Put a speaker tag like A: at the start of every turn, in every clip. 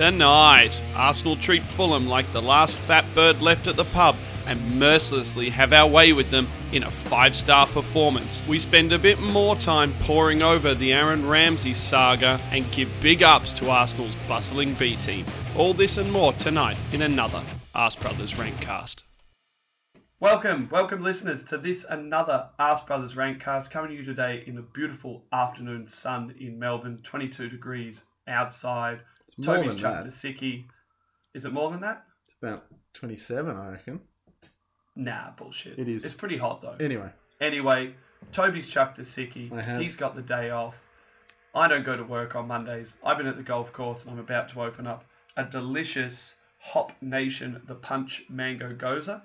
A: Tonight, Arsenal treat Fulham like the last fat bird left at the pub and mercilessly have our way with them in a five star performance. We spend a bit more time poring over the Aaron Ramsey saga and give big ups to Arsenal's bustling B team. All this and more tonight in another Ask Brothers Rankcast.
B: Welcome, welcome listeners to this another Ask Brothers Rankcast coming to you today in a beautiful afternoon sun in Melbourne, 22 degrees outside.
C: It's
B: Toby's chucked
C: that.
B: a sickie. Is it more than that?
C: It's about 27, I reckon.
B: Nah, bullshit.
C: It is.
B: It's pretty hot though.
C: Anyway,
B: Anyway, Toby's chucked a sickie.
C: I have.
B: He's got the day off. I don't go to work on Mondays. I've been at the golf course and I'm about to open up a delicious Hop Nation The Punch Mango Gose.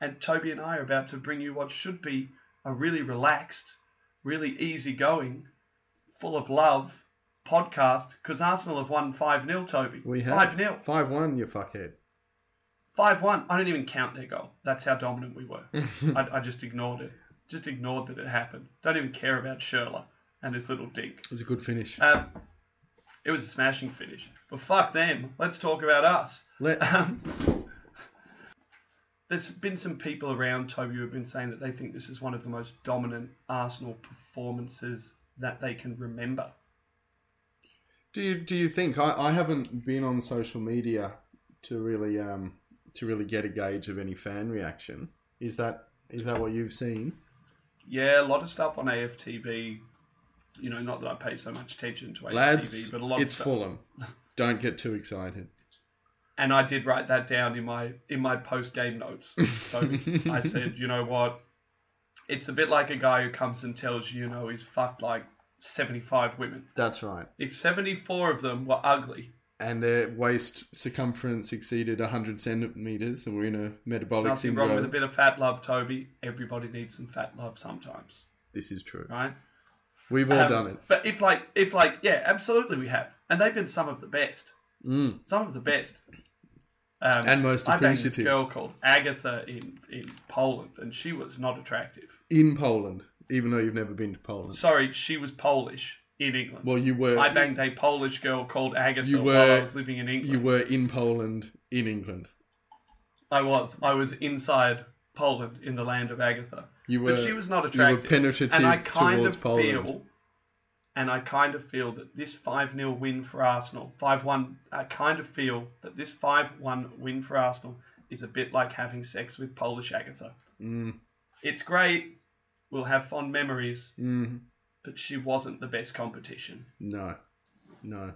B: And Toby and I are about to bring you what should be a really relaxed, really easygoing, full of love podcast because Arsenal have won 5 0, Toby.
C: we have
B: 5 0.
C: 5 1, you fuckhead.
B: 5 1. I don't even count their goal. That's how dominant we were. I, I just ignored it. Just ignored that it happened. Don't even care about Schürrle and his little dink.
C: It was a good finish.
B: Um, it was a smashing finish. But fuck them. Let's talk about us.
C: Let's.
B: Um, there's been some people around, Toby, who have been saying that they think this is one of the most dominant Arsenal performances that they can remember.
C: Do you do you think I, I haven't been on social media to really um to really get a gauge of any fan reaction? Is that is that what you've seen?
B: Yeah, a lot of stuff on AFTV. You know, not that I pay so much attention to AFTV,
C: Lads,
B: but a lot
C: it's
B: of stuff.
C: It's Fulham. Don't get too excited.
B: and I did write that down in my in my post game notes. So I said, you know what? It's a bit like a guy who comes and tells you, you know, he's fucked like seventy five women.
C: That's right.
B: If seventy four of them were ugly,
C: And their waist circumference exceeded 100 centimeters, and we're in a metabolic
B: nothing
C: syndrome.
B: wrong with a bit of fat love, Toby. Everybody needs some fat love sometimes,
C: This is true.
B: right?
C: We've all
B: Um,
C: done it.
B: But if like if like yeah, absolutely we have, and they've been some of the best,
C: Mm.
B: some of the best. Um,
C: And most
B: I banged this
C: appreciative.
B: girl called Agatha in in Poland, and she was not attractive.
C: In Poland, even though you've never been to Poland.
B: Sorry, she was Polish in England.
C: Well, you were
B: I banged a Polish girl called Agatha
C: You
B: while I
C: were-
B: was living in England.
C: you were in Poland in England.
B: I was. I was inside Poland in the land of Agatha.
C: You were
B: But she was not
C: you were penetrative
B: and I kind
C: towards
B: of
C: Poland.
B: feel and I kind of feel that this 5 0 win for Arsenal, 5 1, I kind of feel that this 5 1 win for Arsenal is a bit like having sex with Polish Agatha.
C: Mm,
B: It's great. We'll have fond memories,
C: mm,
B: but she wasn't the best competition.
C: no, no,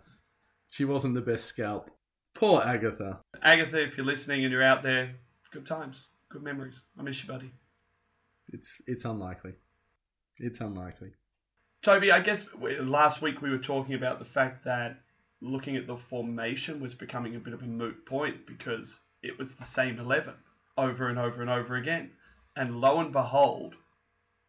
C: she wasn't the best scalp. Poor Agatha.
B: Agatha, if you're listening and you're out there, good times, good memories. I miss you, buddy.
C: It's it's unlikely. It's unlikely.
B: Toby, I guess last week we were talking about the fact that looking at the formation was becoming a bit of a moot point because it was the same 11 over and over and over again. And lo and behold,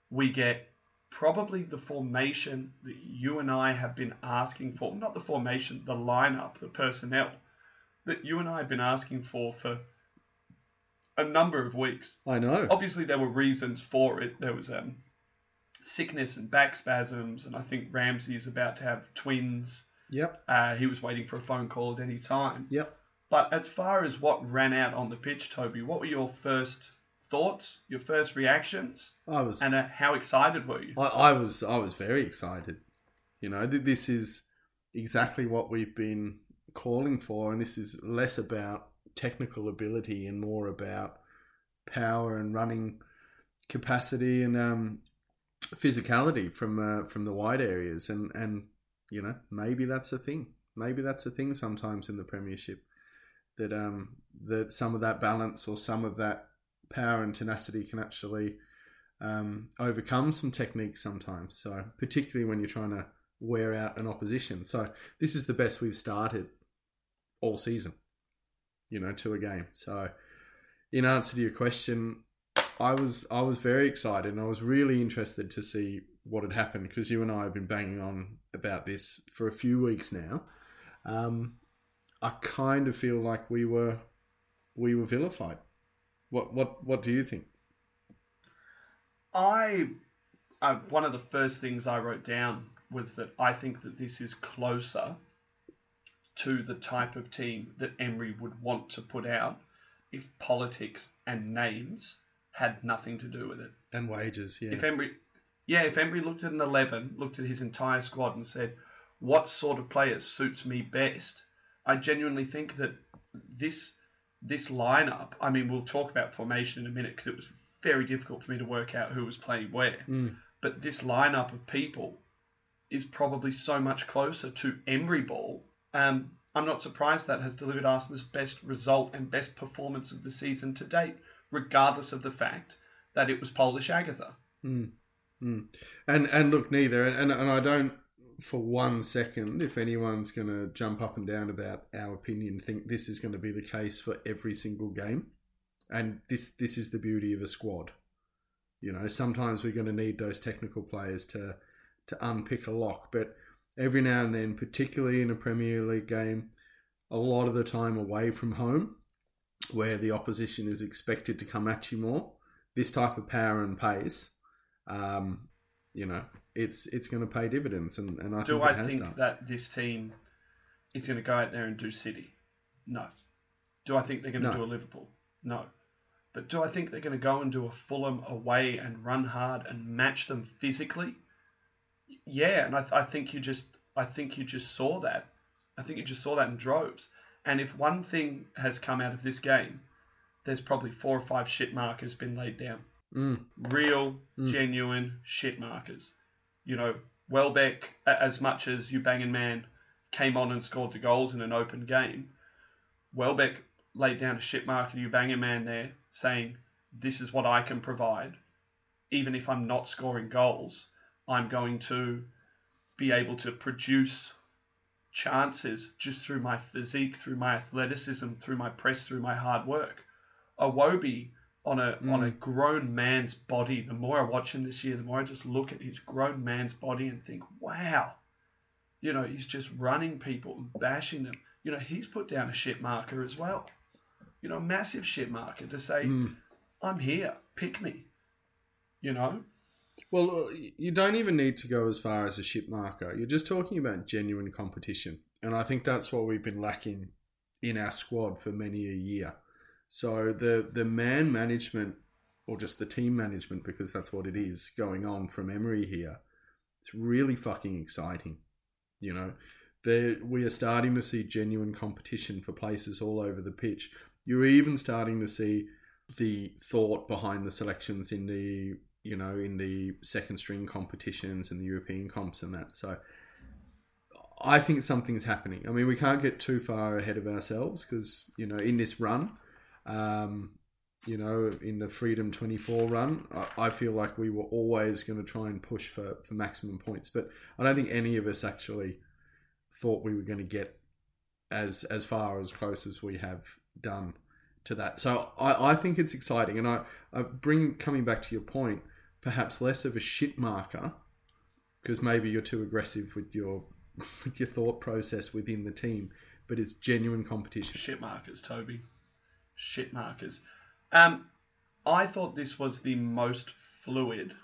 B: we get probably the formation that you and I have been asking for. Not the formation, the lineup, the personnel that you and I have been asking for for a number of weeks
C: I know.
B: obviously there were reasons for it. There was um, sickness and back spasms, and I think Ramsey is about to have twins.
C: Yep.
B: Uh, he was waiting for a phone call at any time.
C: Yep.
B: But as far as what ran out on the pitch, Toby, what were your first thoughts, your first reactions,
C: I was.
B: and uh, how excited were you?
C: I, I was. I was very excited. You know, th- this is exactly what we've been calling for, and this is less about technical ability and more about power and running capacity and um, physicality from uh, from the wide areas, and and you know maybe that's a thing. Maybe that's a thing sometimes in the Premiership that um that some of that balance or some of that power and tenacity can actually um, overcome some techniques sometimes. So particularly when you're trying to wear out an opposition. So this is the best we've started all season. You know, to a game. So in answer to your question, I was I was very excited and I was really interested to see what had happened because you and I have been banging on about this for a few weeks now. Um, I kind of feel like we were we were vilified. What what what do you think?
B: I, I one of the first things I wrote down was that I think that this is closer to the type of team that Emery would want to put out if politics and names had nothing to do with it.
C: And wages, yeah.
B: If Emery, yeah, if Emery looked at an eleven, looked at his entire squad and said, "What sort of players suits me best?" I genuinely think that this this lineup. I mean, we'll talk about formation in a minute because it was very difficult for me to work out who was playing where.
C: Mm.
B: But this lineup of people is probably so much closer to Emery ball. Um, I'm not surprised that has delivered Arsenal's best result and best performance of the season to date, regardless of the fact that it was Polish Agatha.
C: Mm. Mm. And and look, neither, and, and I don't for one second, if anyone's going to jump up and down about our opinion, think this is going to be the case for every single game. And this this is the beauty of a squad. You know, sometimes we're going to need those technical players to to unpick a lock, but every now and then, particularly in a Premier League game, a lot of the time away from home, where the opposition is expected to come at you more, this type of power and pace, um, you know, it's it's going to pay dividends, and, and I
B: Do
C: think
B: I
C: it has
B: think
C: done.
B: that this team is going to go out there and do City? No. Do I think they're going to
C: No.
B: do a Liverpool? No. But do I think they're going to go and do a Fulham away and run hard and match them physically? Yeah, and I, I think you just I think you just saw that. I think you just saw that in droves. And if one thing has come out of this game, there's probably four or five shit markers been laid down
C: Mm,
B: real,
C: Mm.
B: genuine shit markers. You know, Welbeck, as much as Aubameyang came on and scored the goals in an open game, Welbeck laid down a shit marker to Aubameyang there, saying, "This is what I can provide. Even if I'm not scoring goals, I'm going to be able to produce chances just through my physique, through my athleticism, through my press, through my hard work." Iwobi on a on a grown man's body. The more I watch him this year, the more I just look at his grown man's body and think, wow, you know, he's just running people and bashing them. You know, he's put down a shit marker as well. You know, a massive shit marker to say,
C: mm.
B: I'm here, pick me. You know,
C: Well, uh, you don't even need to go as far as a ship marker. You're just talking about genuine competition, and I think that's what we've been lacking in our squad for many a year. So the the man management, or just the team management, because that's what it is going on from Emery here. It's really fucking exciting. You know, there we are starting to see genuine competition for places all over the pitch. You're even starting to see the thought behind the selections in the you know in the second string competitions and the European comps and that. So I think something's happening. I mean, we can't get too far ahead of ourselves because you know in this run, um, you know, in the Freedom 24 run, I, feel like we were always going to try and push for, for maximum points. But I don't think any of us actually thought we were going to get as as far as close as we have done to that. So I, I think it's exciting. And I, I bring, coming back to your point, perhaps less of a shit marker because maybe you're too aggressive with your with your thought process within the team, but it's genuine competition.
B: shit markers, Toby. Shit markers. Um, I thought this was the most fluid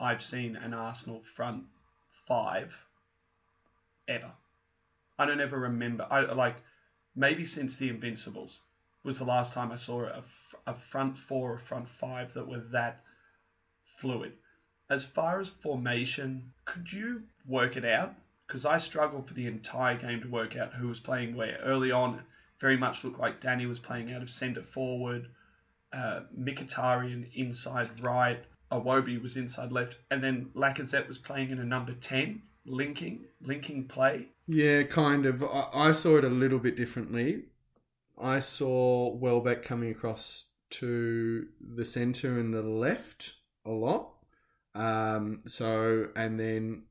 B: I've seen an Arsenal front five ever. I don't ever remember. I like maybe since the Invincibles was the last time I saw a, a front four or front five that were that fluid. As far as formation, could you work it out? Because I struggled for the entire game to work out who was playing where. Early on, very much looked like Danny was playing out of centre forward, uh, Mkhitaryan inside right, Iwobi was inside left, and then Lacazette was playing in a number 10, linking, linking play.
C: Yeah, kind of. I, I saw it a little bit differently. I saw Welbeck coming across to the centre and the left a lot. Um, so, and then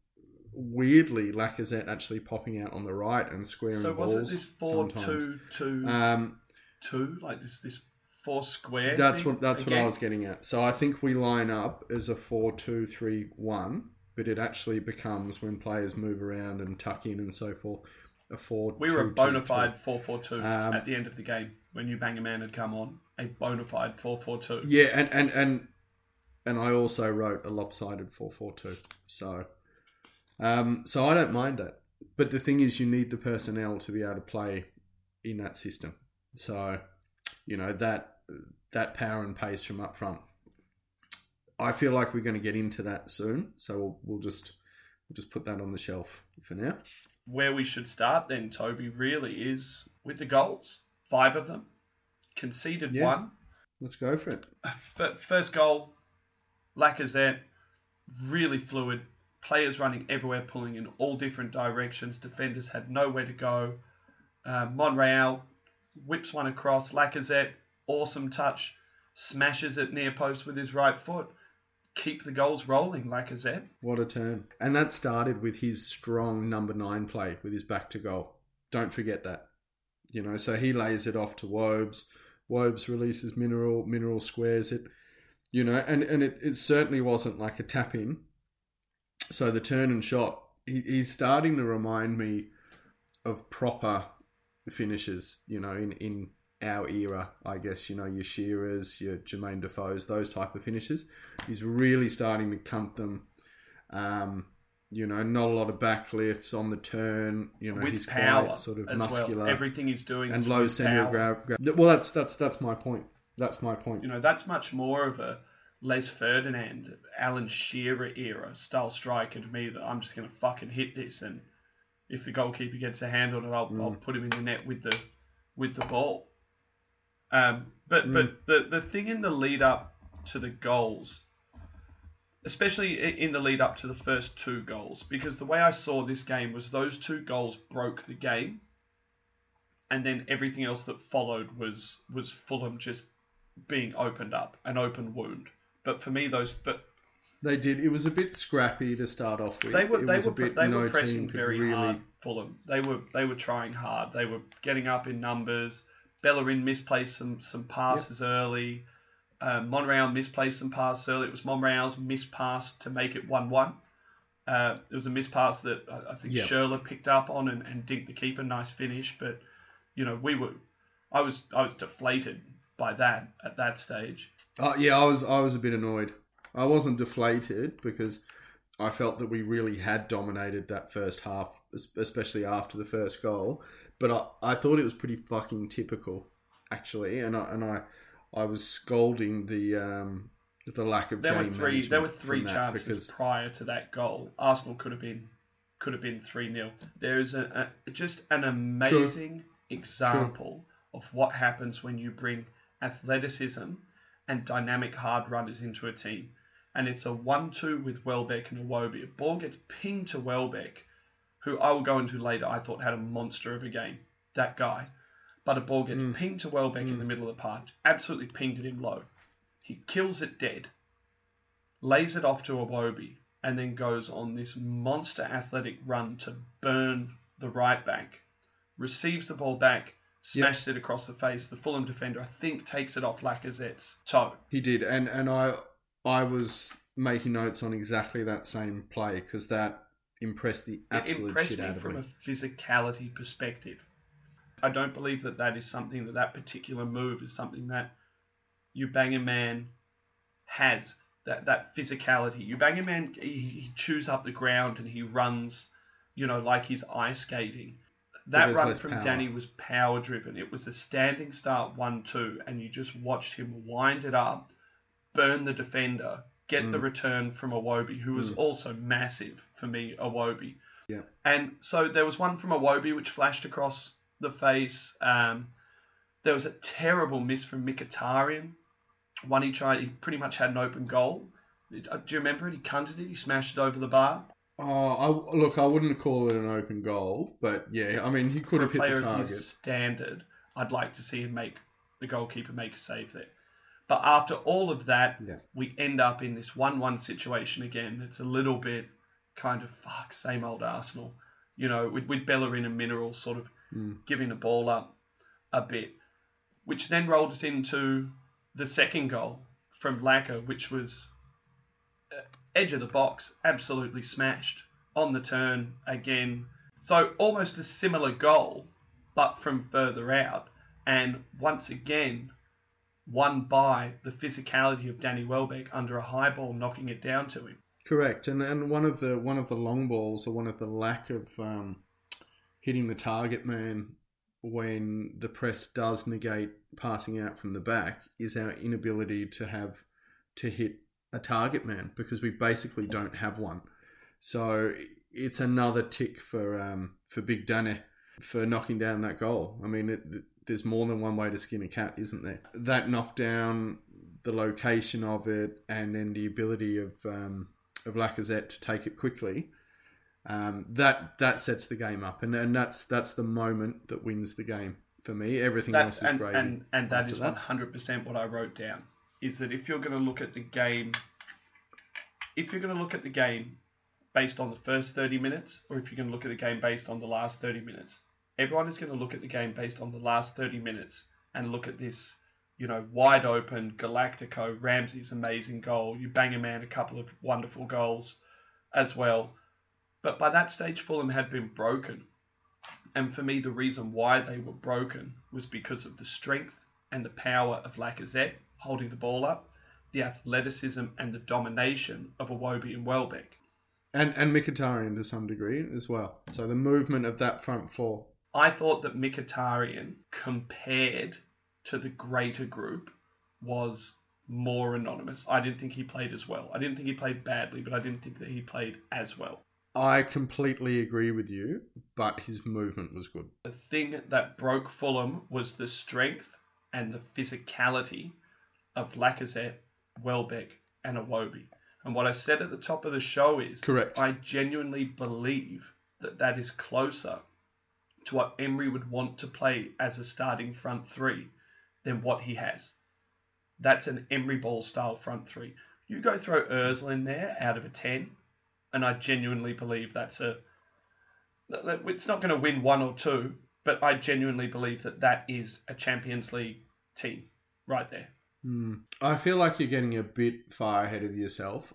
C: weirdly, Lacazette actually popping out on the right and squaring
B: So
C: balls So
B: was it this 4
C: sometimes.
B: 2 2
C: Um,
B: 2? Like this, this 4 square?
C: That's
B: thing
C: what that's what I was getting at. So I think we line up as a four-two-three-one, but it actually becomes when players move around and tuck in and so forth a four.
B: We were a bona fide 4 4 2
C: Um,
B: at the end of the game when Aubameyang had come on. A bona fide 4 4 2.
C: Yeah, and and and and I also wrote a lopsided four-four-two. So, um, so I don't mind that. but the thing is, you need the personnel to be able to play in that system. So, you know that that power and pace from up front. I feel like we're going to get into that soon, so we'll, we'll just we'll just put that on the shelf for now.
B: Where we should start then, Toby, really is with the goals. Five of them conceded
C: Yeah.
B: one.
C: Let's go for it.
B: F- first goal, Lacazette, really fluid. Players running everywhere, pulling in all different directions. Defenders had nowhere to go. Uh, Monreal whips one across. Lacazette, awesome touch, smashes it near post with his right foot. Keep the goals rolling, Lacazette.
C: What a turn! And that started with his strong number nine play with his back to goal. Don't forget that. You know, so he lays it off to Wobes. Wobes releases Monreal. Monreal squares it. You know, and and it, it certainly wasn't like a tap in. So the turn and shot, he, he's starting to remind me of proper finishes. You know, in in our era, I guess. You know, your Shearers, your Jermaine Defoe's, those type of finishes. He's really starting to cunt them. Um, you know, not a lot of backlifts on the turn. You know,
B: with
C: he's
B: power
C: quite sort of muscular
B: well. Everything he's doing
C: and
B: is
C: low center of gravity. Well, that's that's that's my point. That's my point.
B: You know, that's much more of a Les Ferdinand, Alan Shearer era style striker to me that I'm just going to fucking hit this and if the goalkeeper gets a hand on it, I'll, I'll put him in the net with the with the ball. Um, but but the the thing in the lead up to the goals, especially in the lead up to the first two goals, because the way I saw this game was those two goals broke the game, and then everything else that followed was was Fulham just being opened up, an open wound. But for me, those but
C: They did. It was a bit scrappy to start off with.
B: they were
C: it
B: they were
C: bit
B: they
C: no
B: were pressing very
C: really.
B: hard. Fulham they were they were trying hard. They were getting up in numbers. Bellerin misplaced some some passes early. Uh, Monreal misplaced some passes early. It was Monreal's mispass to make it one one. Uh, there was a mispass that I, I think
C: Yep.
B: Schürrle picked up on and, and dinked the keeper. Nice finish, but you know we were, I was I was deflated by that at that stage.
C: Uh, yeah, I was I was a bit annoyed. I wasn't deflated because I felt that we really had dominated that first half, especially after the first goal. But I, I thought it was pretty fucking typical, actually, and I and I I was scolding the um the lack of
B: There were three. There were three chances
C: because
B: prior to that goal. Arsenal could have been could have been three 0 There is a, a just an amazing example of what happens when you bring athleticism and dynamic hard runners into a team. And it's a one-two with Welbeck and Iwobi. A ball gets pinged to Welbeck, who I will go into later. I thought had a monster of a game. That guy. But a ball gets hmm. pinged to Welbeck in the hmm. middle of the park. Absolutely pinged at him low. He kills it dead lays it off to Iwobi, and then goes on this monster athletic run to burn the right back, receives the ball back, smashes it across the face. The Fulham defender, I think, takes it off Lacazette's toe.
C: he did, and and I I was making notes on exactly that same play because that impressed the
B: It
C: absolute
B: impressed
C: shit
B: me
C: out of
B: from
C: me.
B: a physicality perspective. I don't believe that that is something that that particular move is something that Aubameyang has that that physicality. Aubameyang, he, he chews up the ground and he runs, you know, like he's ice skating. That run from
C: power.
B: Danny was power driven. It was a standing start one two, and you just watched him wind it up, burn the defender, get
C: Mm.
B: the return from Iwobi, who was also massive for me. Iwobi.
C: Yeah.
B: And so there was one from Iwobi which flashed across the face. Um, there was a terrible miss from Mkhitaryan. One he tried, he pretty much had an open goal. Uh, Do you remember it? He cunted it, he smashed it over the bar.
C: Oh, I, look, I wouldn't call it an open goal, but yeah, I mean, he could
B: For
C: have hit the target.
B: standard, I'd like to see him make the goalkeeper make a save there. But after all of that,
C: Yeah.
B: we end up in this 1 1 situation again. It's a little bit kind of fuck, same old Arsenal. You know, with, with Bellerin and Monreal sort of
C: Mm.
B: giving the ball up a bit, which then rolled us into the second goal from Lacquer, which was uh, edge of the box, absolutely smashed on the turn again. So almost a similar goal, but from further out, and once again won by the physicality of Danny Welbeck under a high ball knocking it down to him.
C: Correct, and and one of the one of the long balls or one of the lack of um, hitting the target man when the press does negate passing out from the back is our inability to have to hit a target man because we basically don't have one. So it's another tick for um, for Big Danny for knocking down that goal. I mean, it, there's more than one way to skin a cat, isn't there? That knockdown, the location of it, and then the ability of um, of Lacazette to take it quickly. Um, that that sets the game up, and, and that's that's the moment that wins the game for me. Everything
B: That's
C: else is
B: and,
C: great.
B: and and that is one hundred percent what I wrote down. Is that if you're going to look at the game, if you're going to look at the game based on the first thirty minutes, or if you're going to look at the game based on the last thirty minutes, everyone is going to look at the game based on the last thirty minutes and look at this, you know, wide open Galactico Ramsey's amazing goal. Aubameyang a couple of wonderful goals as well. But by that stage, Fulham had been broken. And for me, the reason why they were broken was because of the strength and the power of Lacazette holding the ball up, the athleticism and the domination of Iwobi and Welbeck.
C: and and Mkhitaryan to some degree as well. So the movement of that front four.
B: I thought that Mkhitaryan, compared to the greater group, was more anonymous. I didn't think he played as well. I didn't think he played badly, but I didn't think that he played as well.
C: I completely agree with you, but his movement was good.
B: The thing that broke Fulham was the strength and the physicality of Lacazette, Welbeck, and Iwobi. And what I said at the top of the show is
C: Correct.
B: I genuinely believe that that is closer to what Emery would want to play as a starting front three than what he has. That's an Emery ball style front three. You go throw Ozil in there out of a 10, and I genuinely believe that's a. It's not going to win one or two, but I genuinely believe that that is a Champions League team right there.
C: Hmm. I feel like you're getting a bit far ahead of yourself.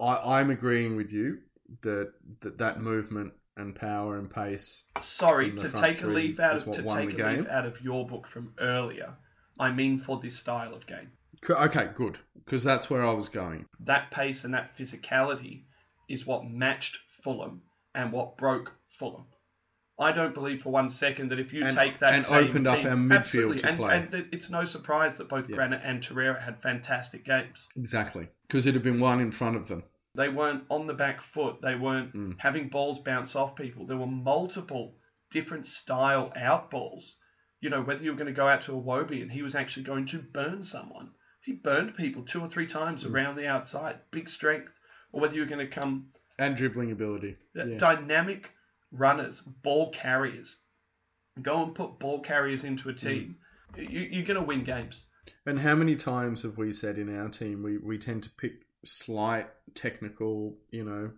C: I, I'm agreeing with you that, that that movement and power and pace.
B: Sorry to take a leaf out of to take a leaf out of your book from earlier. I mean for this style of game.
C: Okay, good, because that's where I was going.
B: That pace and that physicality is what matched Fulham and what broke Fulham. I don't believe for one second that if you
C: And-
B: take that
C: and opened up
B: team-
C: our midfield
B: absolutely,
C: to
B: and,
C: play.
B: and th- it's no surprise that both
C: Yeah.
B: Granit and Torreira had fantastic games.
C: Exactly, because it had been one in front of them.
B: They weren't on the back foot. They weren't
C: Mm.
B: having balls bounce off people. There were multiple different style out balls. You know, whether you were going to go out to a Wobie and he was actually going to burn someone. He burned people two or three times
C: Mm.
B: around the outside, big strength. Or whether you were going to come
C: And dribbling ability. Yeah.
B: dynamic runners, ball carriers. Go and put ball carriers into a
C: Mm.
B: team. You, you're going to win games.
C: And how many times have we said in our team we, we tend to pick slight technical, you know,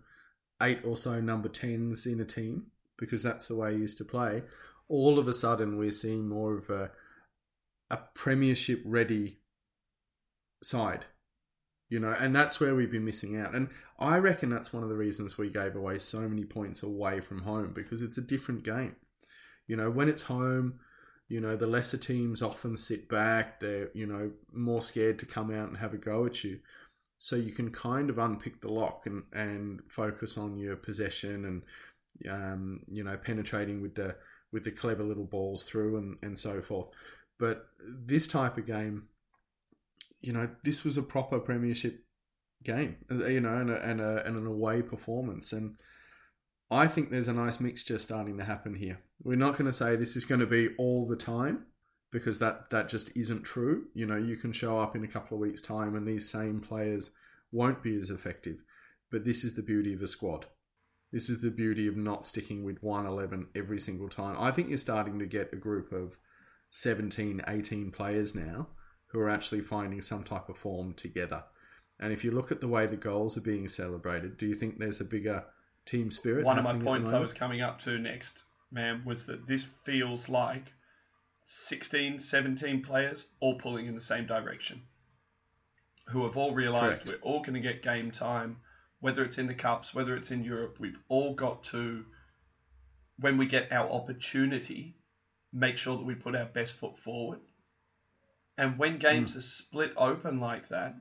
C: eight or so number tens in a team because that's the way I used to play. All of a sudden, we're seeing more of a a premiership ready side, you know, and that's where we've been missing out. And I reckon that's one of the reasons we gave away so many points away from home because it's a different game. You know, when it's home, you know, the lesser teams often sit back. They're, you know, more scared to come out and have a go at you. So you can kind of unpick the lock and, and focus on your possession and, um, you know, penetrating with the with the clever little balls through and, and so forth. But this type of game, you know, this was a proper premiership game, uh, you know, and, a, and, a, and an away performance. And I think there's a nice mixture starting to happen here. We're not going to say this is going to be all the time because that, that just isn't true. You know, you can show up in a couple of weeks' time and these same players won't be as effective. But this is the beauty of a squad. This is the beauty of not sticking with 111 every single time. I think you're starting to get a group of 17, 18 players now who are actually finding some type of form together. And if you look at the way the goals are being celebrated, do you think there's a bigger team spirit?
B: One of my
C: happening at the
B: points I was coming up to next, man, was that this feels like 16, 17 players all pulling in the same direction. Who have all realised we're all going to get game time, whether it's in the Cups, whether it's in Europe. We've all got to, when we get our opportunity, make sure that we put our best foot forward. And when games
C: Hmm.
B: are split open like that,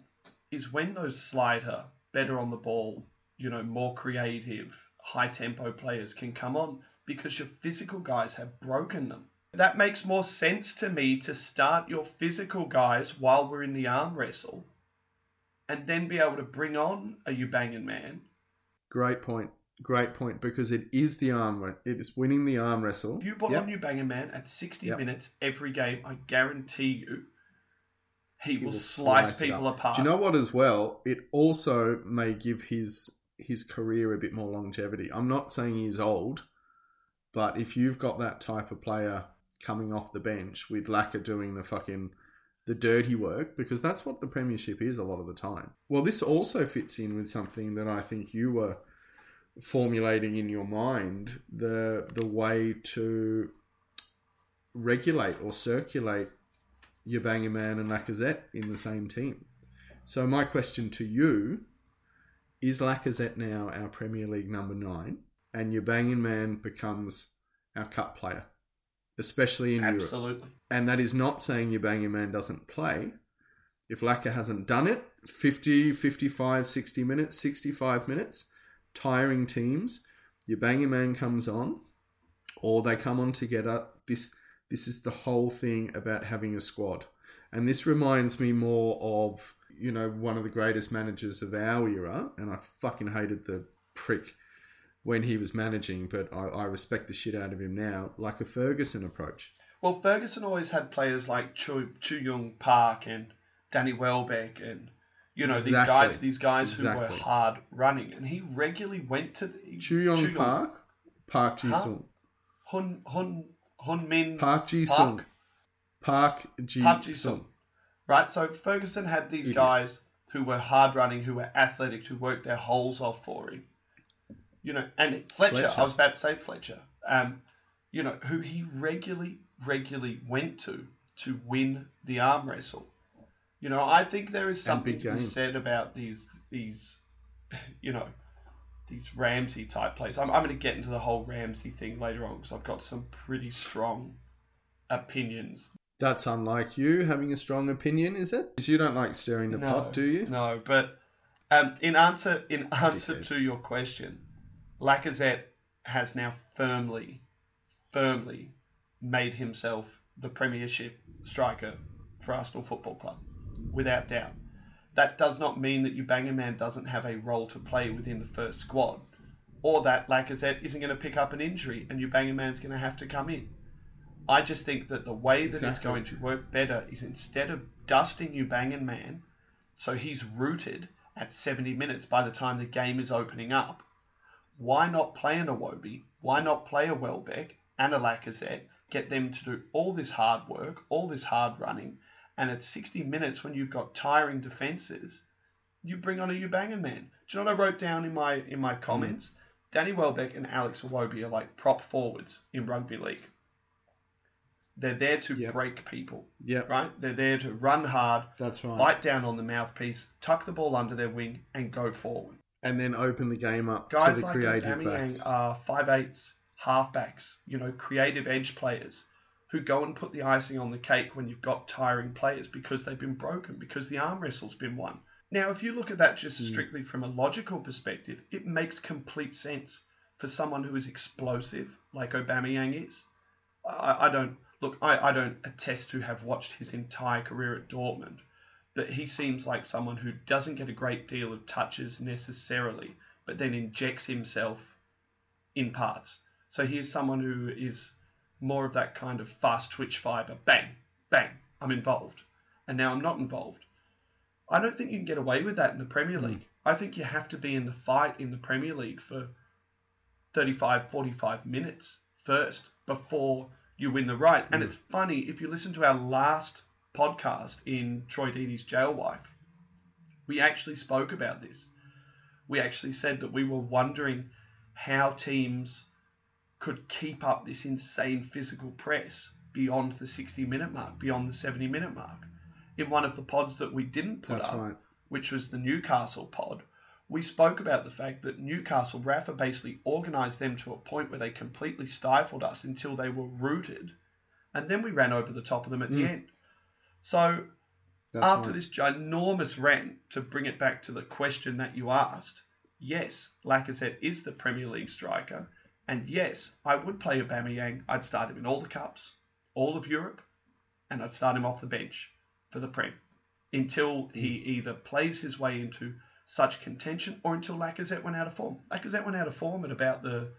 B: is when those slighter, better on the ball, you know, more creative, high tempo players can come on because your physical guys have broken them. That makes more sense to me to start your physical guys while we're in the arm wrestle and then be able to bring on a Aubameyang.
C: Great point. Great point because it is the arm. It is winning the arm wrestle.
B: You put
C: Yep.
B: on Aubameyang at 60
C: Yep.
B: minutes every game, I guarantee you he, will,
C: will
B: slice,
C: slice
B: people apart.
C: Do you know what? As well, it also may give his his career a bit more longevity. I'm not saying he's old, but if you've got that type of player coming off the bench with Lacquer doing the fucking the dirty work, because that's what the premiership is a lot of the time. Well, this also fits in with something that I think you were formulating in your mind the the way to regulate or circulate your banger man and Lacazette in the same team. So my question to you is Lacazette now our Premier League number nine, and your banging man becomes our cup player, especially in Europe.
B: Absolutely.
C: And that is not saying your banging man doesn't play. If Lacquer hasn't done it, 50, 55, 60 minutes, 65 minutes, tiring teams, your banging man comes on, or they come on together. This this is the whole thing about having a squad. And this reminds me more of, you know, one of the greatest managers of our era, and I fucking hated the prick when he was managing, but I, I respect the shit out of him now, like a Ferguson approach.
B: Well, Ferguson always had players like Chu, Chu Young Park and Danny Welbeck and you know these guys these guys who were hard running and he regularly went to the
C: Chu Yong
B: Chu Yong-
C: Park, Park Ji? Sung.
B: Hun Hun Hun Min
C: Park Ji Sung. Park Ji Sung.
B: Right? So Ferguson had these
C: Idiot.
B: guys who were hard running, who were athletic, who worked their holes off for him. You know, and Fletcher,
C: Fletcher.
B: I was about to say Fletcher, um, you know, who he regularly, regularly went to to win the arm wrestle. You know, I think there is something to be said about these these, you know, these Ramsey type plays. I'm, I'm going to get into the whole Ramsey thing later on because I've got some pretty strong opinions
C: That's unlike you having a strong opinion, is it? Because you don't like stirring the pot, do you?
B: No, but um, in answer in answer to your question, Lacazette has now firmly, firmly made himself the Premiership striker for Arsenal Football Club, without doubt. That does not mean that your Ubangaman man doesn't have a role to play within the first squad, or that Lacazette isn't going to pick up an injury and your Ubangaman man's going to have to come in. I just think that the way that it's going to work better is instead of dusting Ubangan man, so he's rooted at 70 minutes by the time the game is opening up. Why not play an Iwobi? Why not play a Welbeck and a Lacazette? Get them to do all this hard work, all this hard running, and at 60 minutes when you've got tiring defences, you bring on a Ubangan man. Do you know what I wrote down in my in my comments? Mm. Danny Welbeck and Alex Iwobi are like prop forwards in rugby league. They're there to
C: Yep.
B: break people,
C: Yep,
B: right? They're there to run hard,
C: that's right.
B: bite down on the mouthpiece, tuck the ball under their wing, and go forward.
C: and then open the game up to
B: Guys
C: the
B: like
C: creative backs.
B: are five eights, halfbacks, you know, creative edge players who go and put the icing on the cake when you've got tiring players because they've been broken, because the arm wrestle's been won. Now, if you look at that just
C: Hmm.
B: strictly from a logical perspective, it makes complete sense for someone who is explosive like Aubameyang is. I, I don't look. I, I don't attest to have watched his entire career at Dortmund, but he seems like someone who doesn't get a great deal of touches necessarily, but then injects himself in parts. So he is someone who is more of that kind of fast twitch fiber. Bang, bang, I'm involved, and now I'm not involved. I don't think you can get away with that in the Premier hmm. League. I think you have to be in the fight in the Premier League for 35, 45 minutes first before you win the right. And hmm. it's funny, if you listen to our last podcast in Troy Deeney's Jail Wife, we actually spoke about this. We actually said that we were wondering how teams could keep up this insane physical press beyond the 60 minute mark, beyond the 70 minute mark. In one of the pods that we didn't put
C: That's
B: up,
C: right.
B: which was the Newcastle pod, we spoke about the fact that Newcastle, Rafa basically organised them to a point where they completely stifled us until they were rooted, and then we ran over the top of them at the
C: Mm.
B: end. So
C: That's
B: after
C: right.
B: this ginormous rant, to bring it back to the question that you asked, yes, Lacazette is the Premier League striker. And yes, I would play Aubameyang. I'd start him in all the cups, all of Europe, and I'd start him off the bench for the Prem until he hmm. either plays his way into such contention or until Lacazette went out of form. Lacazette went out of form at about the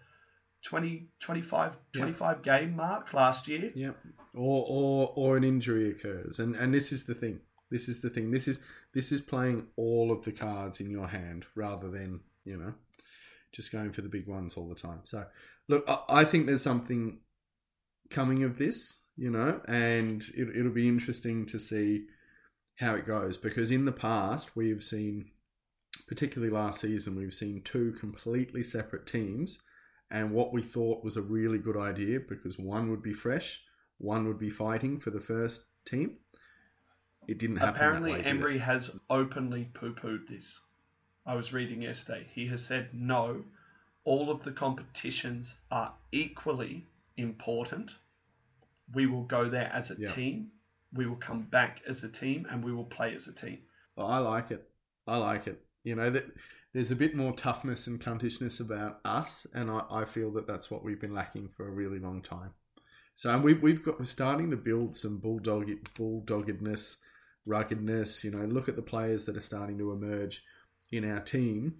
B: 20, 25, 25 game mark last year.
C: Yeah. Or, or or an injury occurs. And and this is the thing. This is the thing. This is this is playing all of the cards in your hand rather than, you know, just going for the big ones all the time. So look, I, think there's something coming of this, you know, and it, it'll be interesting to see how it goes because in the past we've seen particularly last season we've seen two completely separate teams and what we thought was a really good idea because one would be fresh, one would be fighting for the first team. It didn't happen.
B: Apparently,
C: way, it?
B: has openly poo pooed this. I was reading yesterday. He has said no, all of the competitions are equally important. We will go there as a
C: Yeah.
B: team. We will come back as a team and we will play as a team.
C: Well, I like it. I like it. You know that there's a bit more toughness and cuntishness about us, and I, I feel that that's what we've been lacking for a really long time. So we, we've got we're starting to build some bulldog bulldoggedness, ruggedness. You know, look at the players that are starting to emerge in our team.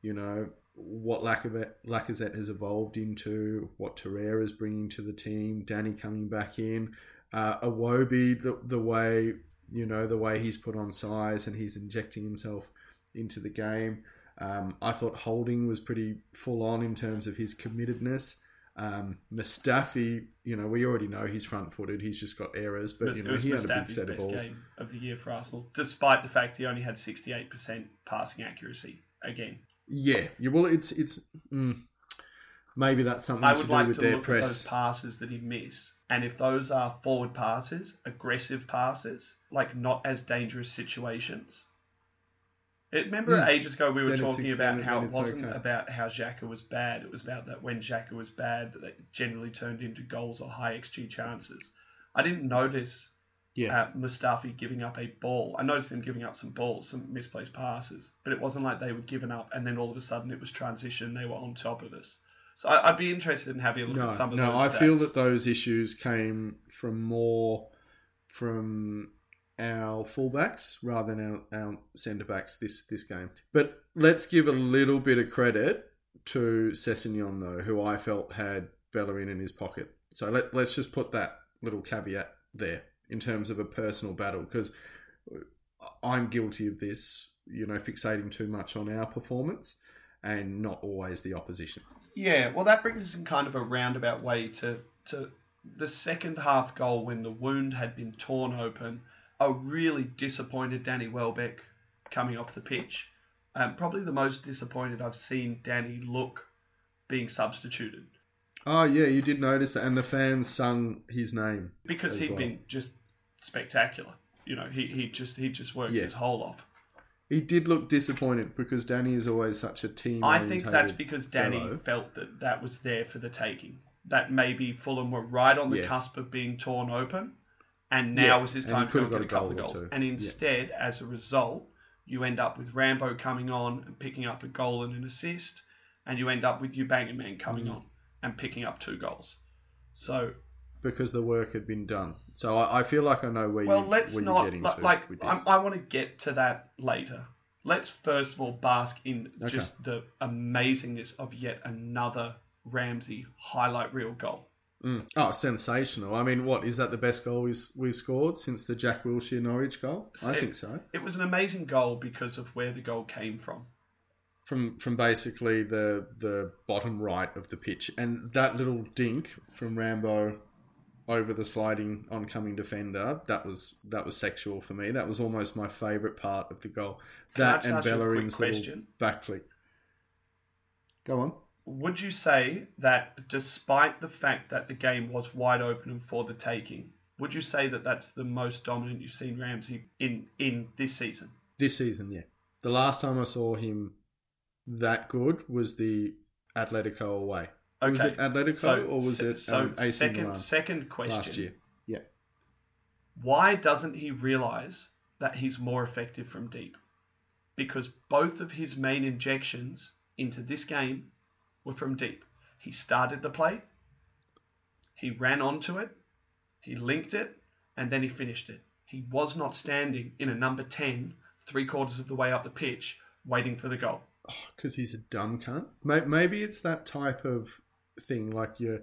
C: You know what Lacazette, has evolved into, what Torreira is bringing to the team, Danny coming back in, uh, Iwobi, the the way you know the way he's put on size and he's injecting himself into the game. Um, I thought Holding was pretty full on in terms of his committedness. Um, Mustafi, you know, we already know he's front footed. He's just got errors, but you know he had a big
B: Mustafi's
C: set of
B: best
C: balls.
B: game of the year for Arsenal, despite the fact he only had 68% passing accuracy again.
C: Yeah, yeah. Well, it's it's mm, maybe that's something
B: I
C: to
B: would
C: do
B: like
C: with
B: to
C: their
B: look at those
C: press.
B: passes that he missed, and if those are forward passes, aggressive passes, like not as dangerous situations. Remember
C: Hmm.
B: ages ago we were
C: Then
B: talking about
C: then-
B: how
C: then
B: it wasn't
C: okay.
B: about how Xhaka was bad. It was about that when Xhaka was bad, that generally turned into goals or high xG chances. I didn't notice
C: Yeah,
B: uh, Mustafi giving up a ball. I noticed them giving up some balls, some misplaced passes, but it wasn't like they were given up and then all of a sudden it was transition. They were on top of us. So I, I'd be interested in having a look
C: no,
B: at some of
C: no.
B: those.
C: No, I feel that those issues came from more from our fullbacks rather than our, our centre backs this this game. But let's give a little bit of credit to Sessegnon though, who I felt had Bellerin in his pocket. So let let's just put that little caveat there in terms of a personal battle because I'm guilty of this. You know, fixating too much on our performance and not always the opposition.
B: Yeah, well, that brings us in kind of a roundabout way to to the second half goal when the wound had been torn open. A really disappointed Danny Welbeck coming off the pitch. Um, probably the most disappointed I've seen Danny look being substituted
C: Oh yeah, you did notice that, and the fans sung his name.
B: because he'd
C: well.
B: been just spectacular. You know, he, he just he just worked
C: Yeah.
B: his whole off.
C: He did look disappointed because Danny is always such a team.
B: I think that's because Danny
C: fellow.
B: felt that that was there for the taking. That maybe Fulham were right on the
C: Yeah.
B: cusp of being torn open, and now
C: Yeah,
B: was his time to go and get a couple of goals.
C: two.
B: And
C: Yeah.
B: instead, as a result, you end up with Rambo coming on and picking up a goal and an assist, and you end up with Eubangan Man coming
C: Mm.
B: on and picking up two goals. So
C: because the work had been done. So I, I feel like I know where
B: well,
C: you
B: let's
C: where
B: not
C: you're getting
B: li-
C: to
B: like. I. I want to get to that later. Let's first of all bask in
C: Okay.
B: just the amazingness of yet another Ramsey highlight reel goal.
C: Mm. Oh, sensational! I mean, what is that? The best goal we've, we've scored since the Jack Wilshere Norwich goal? I
B: It-
C: think so.
B: It was an amazing goal because of where the goal came from.
C: From from basically the the bottom right of the pitch, and that little dink from Rambo over the sliding oncoming defender that was that was sexual for me. That was almost my favourite part of the goal.
B: Can
C: That and
B: ask you a quick
C: Bellerin's little backflip. Go on.
B: Would you say that despite the fact that the game was wide open and for the taking, would you say that that's the most dominant you've seen Ramsey in in this season?
C: This season, yeah. The last time I saw him that good was the Atletico away. Was
B: Okay.
C: it Atletico
B: So,
C: or was it
B: so
C: um, AC
B: second
C: Milan
B: second question
C: last year? Yeah.
B: Why doesn't he realize that he's more effective from deep? Because both of his main injections into this game were from deep. He started the play, he ran onto it, he linked it, and then he finished it. He was not standing in a number 10, three quarters of the way up the pitch, waiting for the goal.
C: Oh, because he's a dumb cunt. Maybe it's that type of thing, like your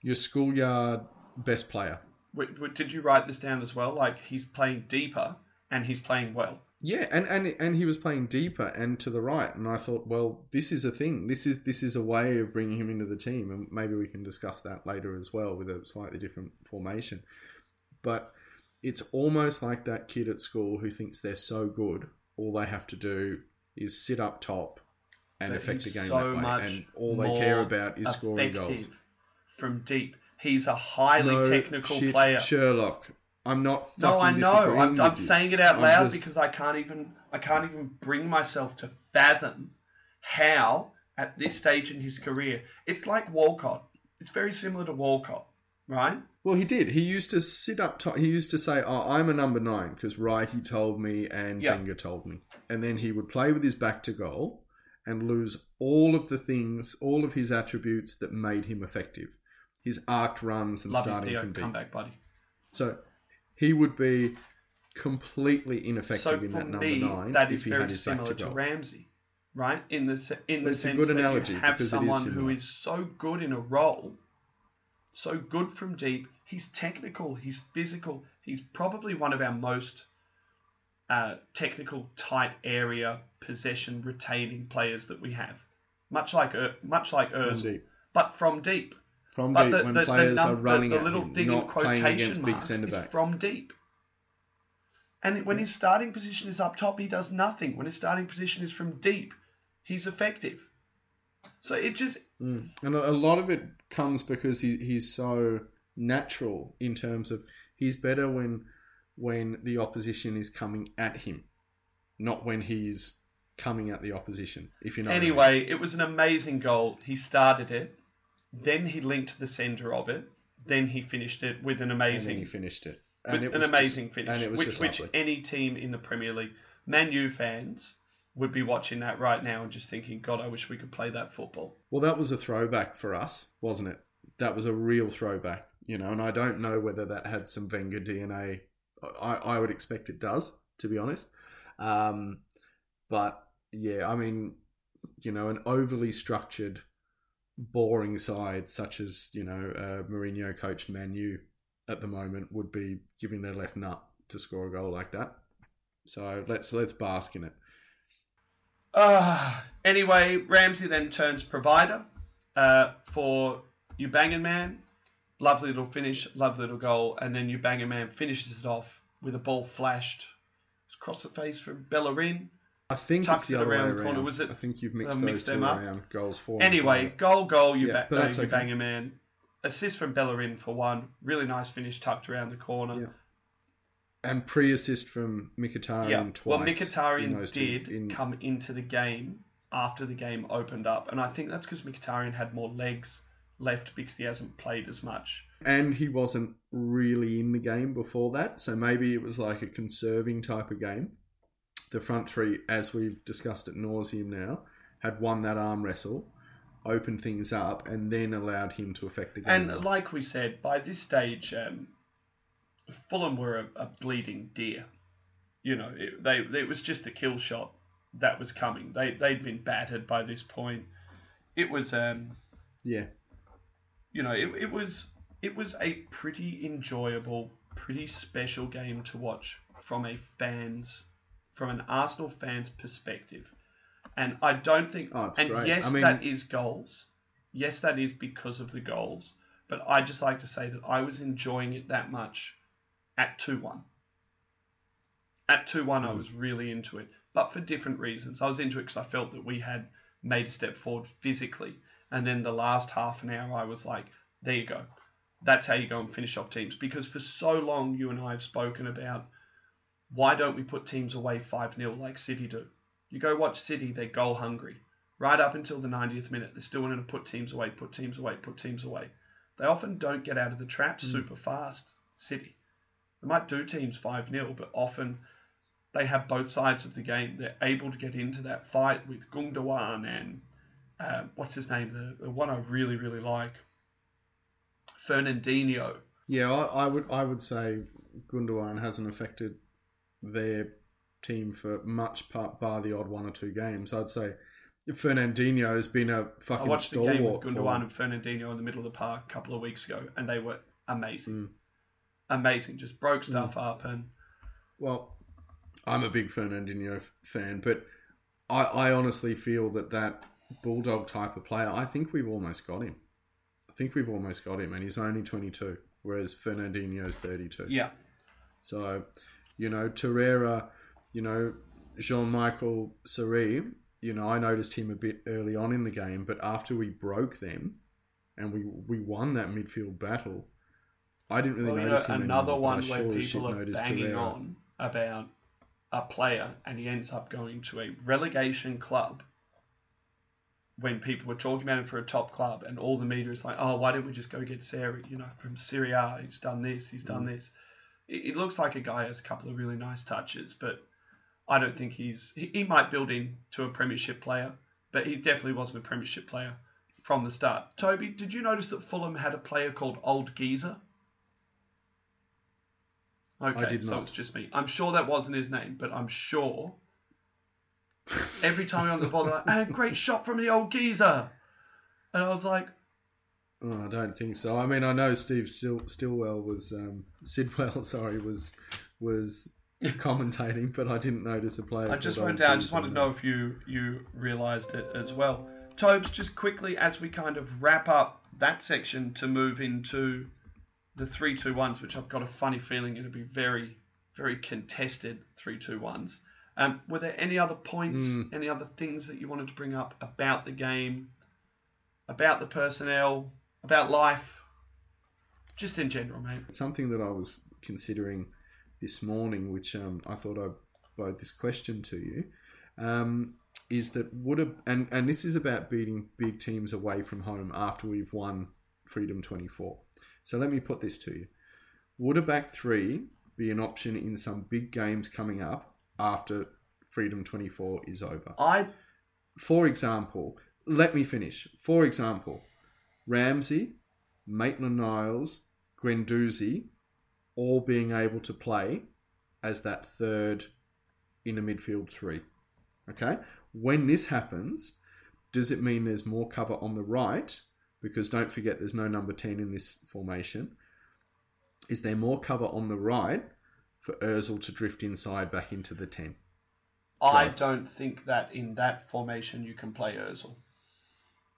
C: your schoolyard best player.
B: W- w- Did you write this down as well? Like he's playing deeper and he's playing well.
C: Yeah, and, and and he was playing deeper and to the right, and I thought, well, this is a thing. This is this is a way of bringing him into the team, and maybe we can discuss that later as well with a slightly different formation. But it's almost like that kid at school who thinks they're so good, all they have to do is sit up top and
B: But
C: affect the game
B: so
C: that way, and all they care about is scoring goals.
B: From deep, he's a highly technical
C: shit,
B: player.
C: Sherlock. I'm not.
B: No, I know. I'm, I'm saying it out
C: I'm
B: loud
C: just-
B: because I can't even I can't even bring myself to fathom how at this stage in his career it's like Walcott. It's very similar to Walcott, right?
C: Well, he did. He used to sit up top. He used to say, "Oh, I'm a number nine because Righty told me and
B: Yeah.
C: Wenger told me." And then he would play with his back to goal and lose all of the things, all of his attributes that made him effective. His arced runs and
B: Love you,
C: starting
B: Theo.
C: from deep.
B: Come back, buddy.
C: So he would be completely
B: So
C: ineffective in
B: for
C: that number
B: me,
C: nine
B: that
C: if
B: is
C: he
B: very
C: had his back
B: similar
C: to
B: to
C: goal.
B: Ramsey, right? In the in the
C: It's a
B: sense
C: good
B: that
C: analogy
B: you have
C: it is
B: someone who is so good in a role, so good from deep. He's technical. He's physical. He's probably one of our most uh, technical, tight area possession retaining players that we have. Much like Ur- much like Urs, but from deep.
C: From
B: But
C: deep
B: the,
C: when
B: the,
C: players
B: the,
C: are
B: num- the-
C: running
B: the,
C: at
B: little
C: him,
B: thing
C: not playing against big centre backs.
B: from deep. And when his starting position is up top, he does nothing. When his starting position is from deep, he's effective. So it just
C: Mm. And a lot of it comes because he, he's so natural in terms of he's better when when the opposition is coming at him, not when he's coming at the opposition. If you know. what I mean.
B: anyway, it was an amazing goal. He started it, then he linked the centre of it, then he finished it with an
C: and
B: amazing
C: he finished it. And it
B: an amazing
C: just,
B: finish,
C: and
B: which, which any team in the Premier League, Man U fans would be watching that right now and just thinking, God, I wish we could play that football.
C: Well, that was a throwback for us, wasn't it? That was a real throwback, you know. And I don't know whether that had some Wenger DNA. I, I would expect it does, to be honest. Um, but yeah, I mean, you know, an overly structured, boring side such as you know uh, Mourinho coached Man U at the moment would be giving their left nut to score a goal like that. So let's let's bask in it.
B: Uh, anyway, Ramsey then turns provider uh, for you banging man. Lovely little finish, lovely little goal, and then you banging man finishes it off with a ball flashed across the face from Bellerin.
C: I think
B: Tucks
C: it's the
B: it
C: other way
B: around
C: around.
B: corner. Was it-
C: I think you've
B: uh,
C: mixed
B: mixed
C: those
B: them
C: two
B: up?
C: around. Goals four.
B: Anyway, goal, goal, you,
C: Yeah,
B: ba-
C: but
B: uh,
C: that's
B: you
C: okay.
B: banging man. Assist from Bellerin for one. Really nice finish tucked around the corner.
C: Yeah. and pre-assist from Mkhitaryan
B: Yeah.
C: twice.
B: Well,
C: in
B: Mkhitaryan
C: those two-
B: did
C: in-
B: come into the game after the game opened up, and I think that's because Mkhitaryan had more legs left because he hasn't played as much.
C: and he wasn't really in the game before that, so maybe it was like a conserving type of game. The front three, as we've discussed at nauseum now, had won that arm wrestle, opened things up, and then allowed him to affect the game.
B: And like we said, by this stage, um, Fulham were a, a bleeding deer. You know, it, they it was just a kill shot that was coming. They they'd been battered by this point. It was um,
C: yeah,
B: you know, it, it was it was a pretty enjoyable, pretty special game to watch from a fans from an Arsenal fan's perspective. And I don't think
C: Oh,
B: and
C: great.
B: yes
C: I mean-
B: that is goals. Yes that is because of the goals. But I just like to say that I was enjoying it that much at 2-1. At 2-1 I
C: Mm.
B: was really into it, but for different reasons. I was into it because I felt that we had made a step forward physically. And then the last half an hour, I was like, there you go. That's how you go and finish off teams. Because for so long, you and I have spoken about why don't we put teams away 5 0 like City do? You go watch City, they're goal hungry. Right up until the 90th minute, they're still wanting to put teams away, put teams away, put teams away. They often don't get out of the traps super fast, City. They might do teams 5 0, but often they have both sides of the game. They're able to get into that fight with Gundogan and uh, what's his name? The, the one I really really like, Fernandinho.
C: Yeah, I, I would I would say Gundogan hasn't affected their team for much part bar the odd one or two games. I'd say Fernandinho has been a fucking I
B: watched the game with Gundogan and Fernandinho in the middle of the park a couple of weeks ago, and they were amazing.
C: Mm.
B: Amazing, just broke stuff up and
C: Well, I'm a big Fernandinho fan, but I, I honestly feel that that bulldog type of player, I think we've almost got him. I think we've almost got him, and he's only 22, whereas Fernandinho's 32.
B: yeah,
C: So, you know, Torreira, you know, Jean Michael Seri, you know, I noticed him a bit early on in the game, but after we broke them and we we won that midfield battle, I didn't really
B: Well, you know,
C: notice him
B: another
C: anymore,
B: one where people are banging
C: Torreira.
B: on about a player and he ends up going to a relegation club when people were talking about him for a top club and all the media is like, oh, why didn't we just go get Seri? You know, from Serie A, he's done this, he's done
C: Mm.
B: this. It, looks like a guy has a couple of really nice touches, but I don't think he's. He, he might build in to a premiership player, but he definitely wasn't a premiership player from the start. Toby, did you notice that Fulham had a player called Old Geezer? Okay,
C: did
B: so it's just me. I'm sure that wasn't his name, but I'm sure every time we're on the ball, they're like, ah, great shot from the old geezer. And I was like,
C: Oh, I don't think so. I mean, I know Steve Still, Stillwell was um, Sidwell, sorry, was was commentating, but I didn't notice a player.
B: I just went down. I just wanted to know if you you realised it as well. Tobes, just quickly as we kind of wrap up that section to move into the three two ones, which I've got a funny feeling it'll be very very contested three two ones. Um, were there any other points,
C: Mm.
B: any other things that you wanted to bring up about the game, about the personnel, about life, just in general, mate?
C: something that I was considering this morning, which um, I thought I'd pose this question to you, um, is that would a and and this is about beating big teams away from home after we've won Freedom 24. So let me put this to you: Would a back three be an option in some big games coming up after Freedom 24 is over?
B: I
C: For example, let me finish. For example, Ramsey, Maitland Niles, Guendouzi, all being able to play as that third in a midfield three. Okay? When this happens, does it mean there's more cover on the right? Because don't forget there's no number 10 in this formation. Is there more cover on the right for Ozil to drift inside back into the 10?
B: I don't think that in that formation you can play Ozil.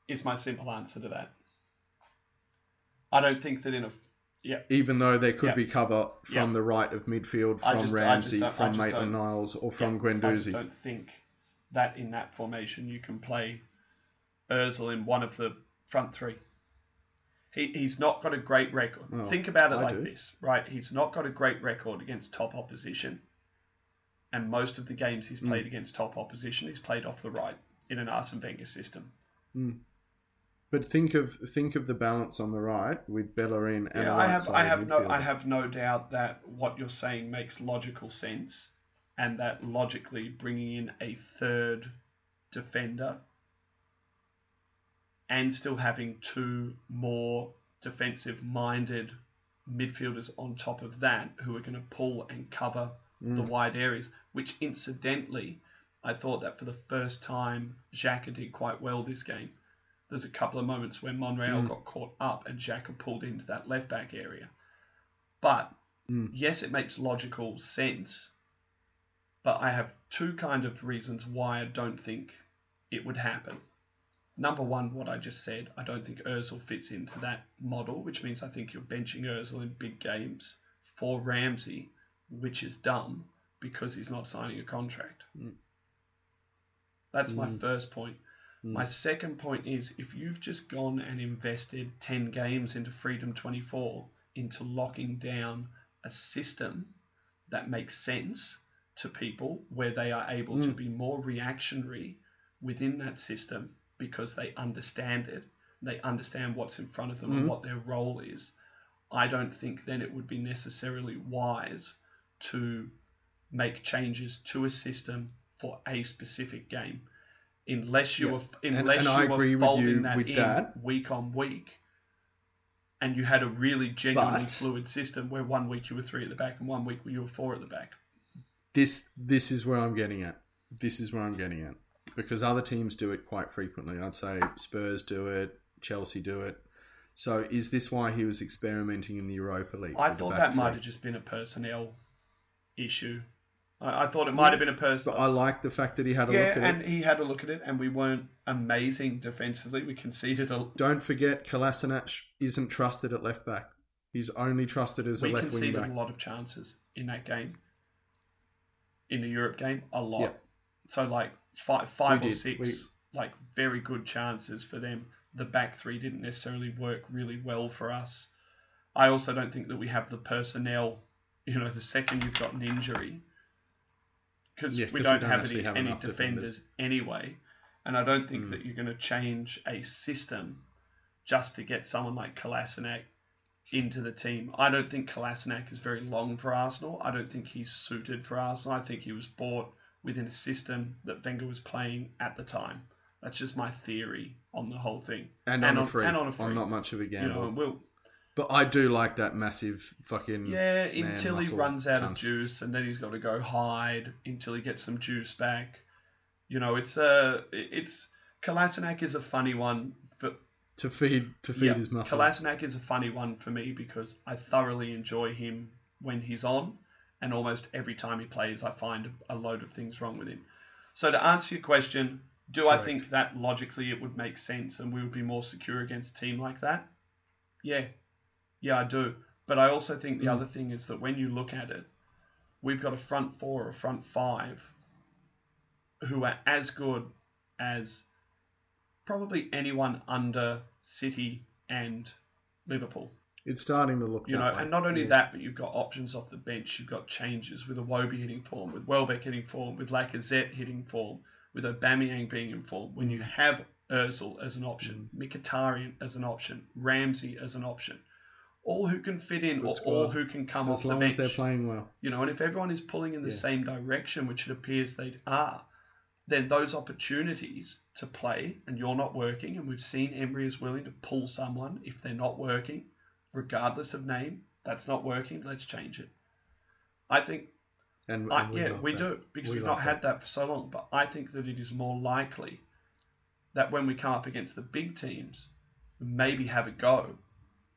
B: Is my simple answer to that. I don't think that in a yeah.
C: even though there could
B: Yeah.
C: be cover from
B: Yeah.
C: the right of midfield from
B: just-
C: Ramsey, from Maitland Niles, or from
B: yeah, I don't think that in that formation you can play Ozil in one of the front three. He, he's not got a great record.
C: Well,
B: Think about it
C: I
B: like
C: do.
B: this, right? He's not got a great record against top opposition. And most of the games he's
C: Hmm.
B: played against top opposition, he's played off the right in an Arsene Wenger system.
C: But think of think of the balance on the right with Bellerin and
B: yeah, I have, I have no. I have no doubt that what you're saying makes logical sense, and that logically bringing in a third defender and still having two more defensive-minded midfielders on top of that who are going to pull and cover the mm. wide areas. Which, incidentally, I thought that for the first time, Xhaka did quite well this game. There's a couple of moments where Monreal
C: Mm.
B: got caught up and Xhaka pulled into that left back area. But
C: Mm.
B: yes, it makes logical sense. But I have two kind of reasons why I don't think it would happen. Number one, what I just said, I don't think Ozil fits into that model, which means I think you're benching Ozil in big games for Ramsey, which is dumb because he's not signing a contract.
C: Mm.
B: That's my
C: Mm.
B: first point.
C: Mm.
B: My second point is if you've just gone and invested 10 games into Freedom 24 into locking down a system that makes sense to people where they are able to
C: Mm.
B: be more reactionary within that system because they understand it, they understand what's in front of them and
C: Mhm.
B: what their role is. I don't think then it would be necessarily wise to make changes to a system for a specific game. Unless you
C: Yeah.
B: were unless
C: and
B: you
C: I
B: were folding
C: you
B: that in
C: that.
B: week on week, and you had a really genuinely
C: But-
B: fluid system where one week you were three at the back and one week you were four at the back.
C: this this is where I'm getting at. This is where I'm getting at because other teams do it quite frequently. I'd say Spurs do it, Chelsea do it. So is this why he was experimenting in the Europa League?
B: I thought that might have just been a personnel issue. I, I thought it might have been a
C: But
B: person.
C: I like the fact that he had a
B: Yeah,
C: look at
B: and
C: it.
B: And he had a look at it, and we weren't amazing defensively. We conceded a.
C: Don't forget, Kolasinac isn't trusted at left back. He's only trusted as a
B: We
C: left wing
B: conceded
C: back.
B: a lot of chances in that game. In the Europe game, a lot.
C: Yeah.
B: So like five, five
C: We
B: or
C: did.
B: six,
C: We-
B: like very good chances for them. The back three didn't necessarily work really well for us. I also don't think that we have the personnel. You know, the second you've got an injury, because
C: Yeah,
B: we
C: we
B: don't, have any,
C: have
B: any defenders,
C: defenders.
B: anyway, and I don't think
C: Mm.
B: that you're going to change a system just to get someone like Kolasinac into the team. I don't think Kolasinac is very long for Arsenal. I don't think he's suited for Arsenal. I think he was bought within a system that Wenger was playing at the time. That's just my theory on the whole thing.
C: And,
B: and
C: on,
B: on-
C: a free,
B: and on
C: on,
B: a free.
C: not much of a
B: You
C: gamble.
B: know, we'll
C: but I do like that massive fucking
B: yeah until he runs out of juice, and then he's got to go hide until he gets some juice back. You know, it's uh, a it's Kolasinac is a funny one for
C: to feed to feed
B: yeah,
C: his muscle.
B: Kolasinac is a funny one for me because I thoroughly enjoy him when he's on, and almost every time he plays, I find a load of things wrong with him. So to answer your question, do I think that logically it would make sense and we would be more secure against a team like that? Yeah, yeah, I do. But I also think the
C: Mm.
B: other thing is that when you look at it, we've got a front four or a front five who are as good as probably anyone under City and Liverpool.
C: It's starting to look
B: You
C: that
B: know,
C: way.
B: and not only
C: Yeah.
B: that, but you've got options off the bench. You've got changes with Iwobi hitting form, with Welbeck hitting form, with Lacazette hitting form, with Aubameyang being in form. When you
C: Mm.
B: have Özil as an option, Mkhitaryan as an option, Ramsey as an option, all who can fit in, or
C: squad.
B: all who can come
C: as
B: off the bench.
C: as they're playing well.
B: You know, and if everyone is pulling in the
C: Yeah.
B: same direction, which it appears they are, then those opportunities to play and you're not working, and we've seen Emery is willing to pull someone if they're not working, regardless of name, that's not working, let's change it. I think,
C: And,
B: I,
C: and
B: yeah, we
C: that.
B: do, because
C: We
B: we've
C: like
B: not had that for so long, but I think that it is more likely that when we come up against the big teams, maybe have a go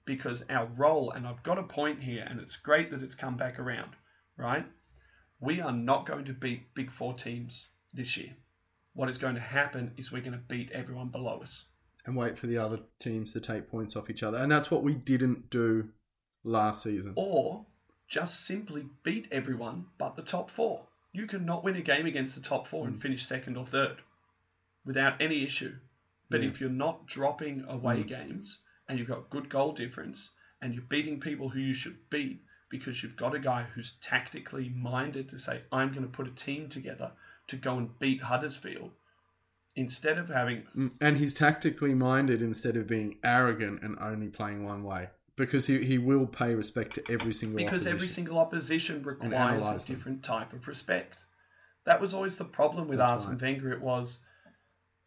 B: because our role, and I've got a point here, and it's great that it's come back around, right? We are not going to beat big four teams this year. What is going to happen is we're going to beat everyone below us.
C: and wait for the other teams to take points off each other. And that's what we didn't do last season.
B: Or just simply beat everyone but the top four. You cannot win a game against the top four and finish second or third without any issue. But
C: Yeah.
B: if you're not dropping away
C: Mm.
B: games and you've got good goal difference and you're beating people who you should beat because you've got a guy who's tactically minded to say, I'm going to put a team together to go and beat Huddersfield, instead of having
C: Mm, And he's tactically minded instead of being arrogant and only playing one way. Because he, he will pay respect to every single
B: because
C: opposition.
B: every single opposition requires a
C: analyse them.
B: different type of respect. That was always the problem with
C: That's
B: Arsene
C: right.
B: Wenger. It was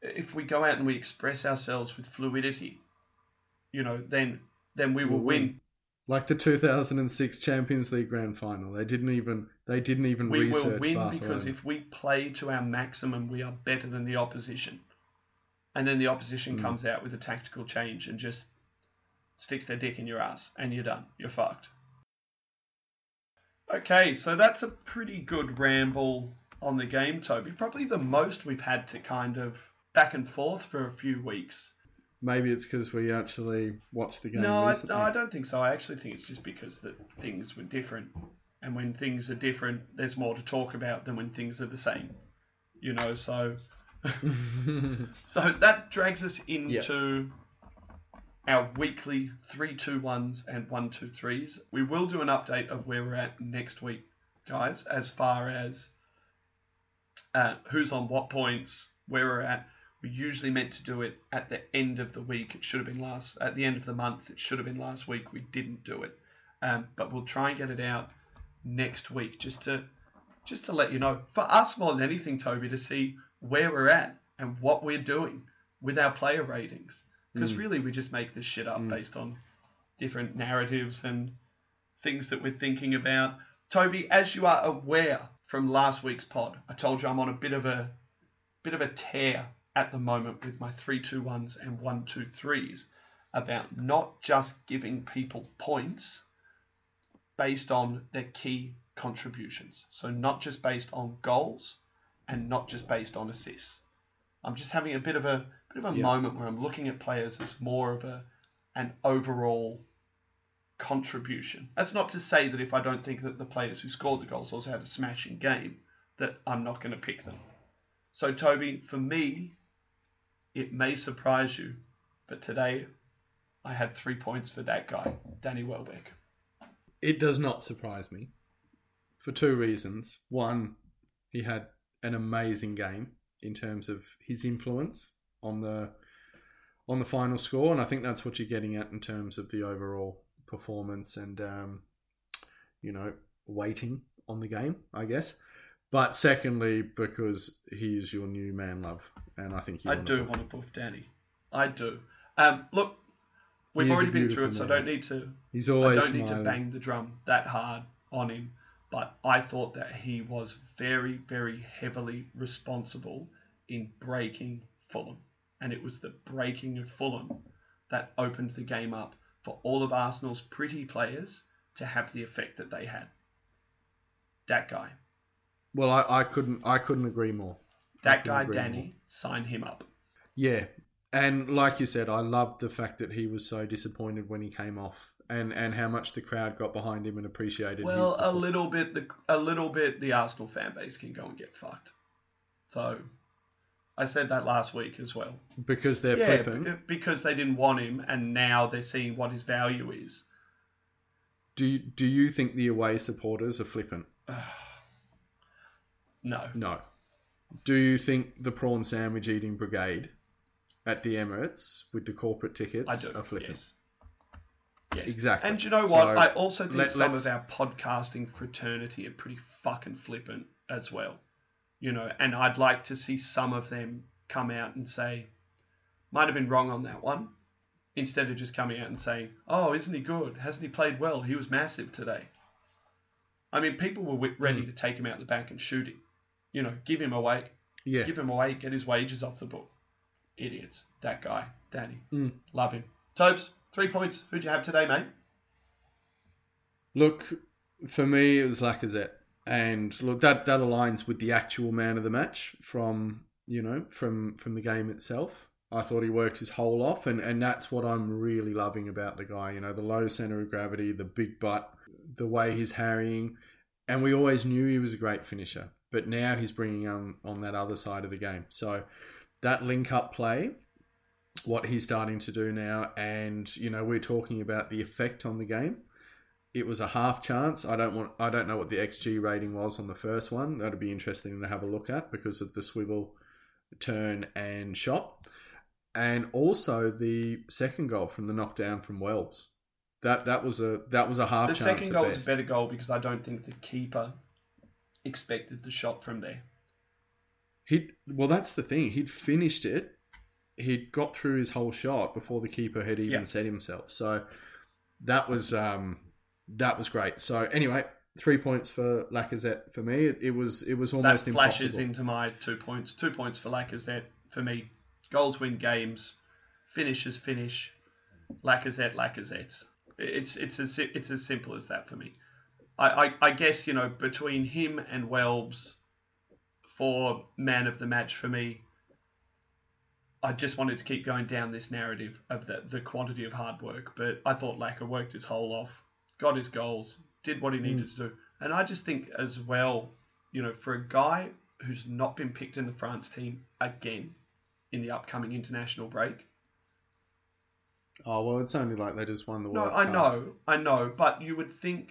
B: if we go out and we express ourselves with fluidity, you know, then then we will win.
C: win. Like the 2006 Champions League grand final. They didn't even they didn't even
B: We
C: research
B: will win
C: Barcelona.
B: because if we play to our maximum, we are better than the opposition. And then the opposition
C: Mm.
B: comes out with a tactical change and just sticks their dick in your ass, and you're done. You're fucked. Okay, so that's a pretty good ramble on the game, Toby. Probably the most we've had to kind of back and forth for a few weeks.
C: Maybe it's because we actually watched the game
B: No, I, no, I don't think so. I actually think it's just because that things were different, and when things are different, there's more to talk about than when things are the same. You know, so so that drags us into our weekly three two ones and one two threes. We will do an update of where we're at next week, guys, as far as uh, who's on what points, where we're at. We usually meant to do it at the end of the week. It should have been last at the end of the month. It should have been last week. We didn't do it, um, but we'll try and get it out next week just to just to let you know. For us more than anything, Toby, to see where we're at and what we're doing with our player ratings. Because
C: Mm.
B: really, we just make this shit up
C: Mm.
B: based on different narratives and things that we're thinking about. Toby, as you are aware from last week's pod, I told you I'm on a bit of a bit of a tear at the moment with my three two ones and one two threes about not just giving people points based on their key contributions. So not just based on goals and not just based on assists. I'm just having a bit of a bit of a
C: Yeah.
B: moment where I'm looking at players as more of a an overall contribution. That's not to say that if I don't think that the players who scored the goals also had a smashing game, that I'm not going to pick them. So Toby, for me, it may surprise you, but today I had three points for that guy, Danny Welbeck.
C: It does not surprise me for two reasons. One, he had an amazing game in terms of his influence on the on the final score, and I think that's what you're getting at in terms of the overall performance and um, you know weighting on the game, I guess. But secondly, because he is your new man love, and I think you
B: I
C: want
B: do
C: to-
B: want to buff Danny. I do. Um, look, we've already been through it,
C: beautiful
B: so I don't need to
C: He's always I
B: don't need to bang the drum that hard on him, but I thought that he was very, very heavily responsible in breaking Fulham. And it was the breaking of Fulham that opened the game up for all of Arsenal's pretty players to have the effect that they had. That guy.
C: Well, I, I couldn't I couldn't agree more.
B: That guy, Danny,
C: more.
B: sign him up.
C: Yeah, and like you said, I loved the fact that he was so disappointed when he came off, and and how much the crowd got behind him and appreciated.
B: Well, a little bit. The a little bit. The Arsenal fan base can go and get fucked. So, I said that last week as well.
C: because they're
B: yeah,
C: flippant.
B: Uh, because they didn't want him, and now they're seeing what his value is.
C: Do you, do you think the away supporters are flippant?
B: No,
C: No. Do you think the prawn sandwich eating brigade at the Emirates with the corporate tickets
B: do.
C: are flippant?
B: Yes. Yes.
C: Exactly.
B: And you know what?
C: So,
B: I also think
C: let-
B: some
C: let's-
B: of our podcasting fraternity are pretty fucking flippant as well. You know, and I'd like to see some of them come out and say, might have been wrong on that one, instead of just coming out and saying, oh, isn't he good? Hasn't he played well? He was massive today. I mean, people were ready
C: Mm.
B: to take him out the back and shoot him. You know, give him away.
C: Yeah.
B: Give him away, get his wages off the book. Idiots. That guy, Danny.
C: Mm.
B: Love him. Tobes, three points. Who'd you have today, mate?
C: Look, for me, it was Lacazette, and look that that aligns with the actual man of the match from you know from from the game itself. I thought he worked his whole off, and and that's what I'm really loving about the guy. You know, the low center of gravity, the big butt, the way he's harrying, and we always knew he was a great finisher, but now he's bringing on on that other side of the game. So that link up play. What he's starting to do now, and you know, we're talking about the effect on the game it was a half chance. I don't want. I don't know what the xG rating was on the first one. That'd be interesting to have a look at because of the swivel, turn, and shot, and also the second goal from the knockdown from Wells. That that was a that was a half chance.
B: The
C: second
B: goal was a better goal because I don't think the keeper expected the shot from there.
C: He well, that's the thing. He'd finished it. He'd got through his whole shot before the keeper had even
B: Yeah.
C: set himself. So that was um, that was great. So anyway, three points for Lacazette for me. It, it was it was almost
B: that flashes
C: impossible.
B: into my two points. Two points for Lacazette for me. Goals win games. Finishes finish. Lacazette, Lacazette's. It's it's as it's as simple as that for me. I, I, I guess you know between him and Welbs for man of the match for me. I just wanted to keep going down this narrative of the, the quantity of hard work, but I thought Lacquer worked his whole off, got his goals, did what he hmm. needed to do. And I just think as well, you know, for a guy who's not been picked in the France team again in the upcoming international break.
C: Oh well, it's only like they just won the World.
B: No, I
C: Cup.
B: know, I know, but you would think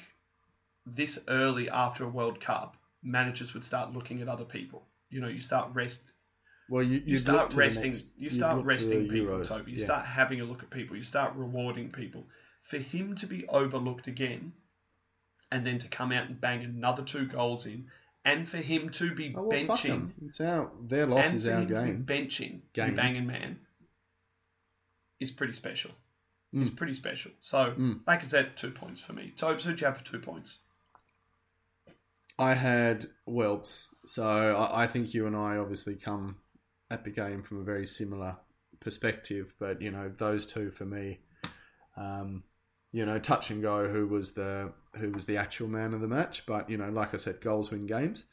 B: this early after a World Cup, managers would start looking at other people. You know, you start rest,
C: Well, you,
B: you start resting,
C: next-
B: you start resting people,
C: Euros.
B: Toby. You
C: Yeah.
B: start having a look at people. You start rewarding people. For him to be overlooked again, and then to come out and bang another two goals in, and for him to be
C: Oh, well,
B: benching.
C: It's our their loss is our game.
B: benching
C: Game.
B: banging man is pretty special. It's
C: Mm.
B: pretty special. So,
C: Mm.
B: like I said, two points for me. Tobes, who'd you have for two points?
C: I had Welps, so I, I think you and I obviously come at the game from a very similar perspective. But you know, those two for me, um, you know, touch and go. Who was the who was the actual man of the match? But you know, like I said, goals win games,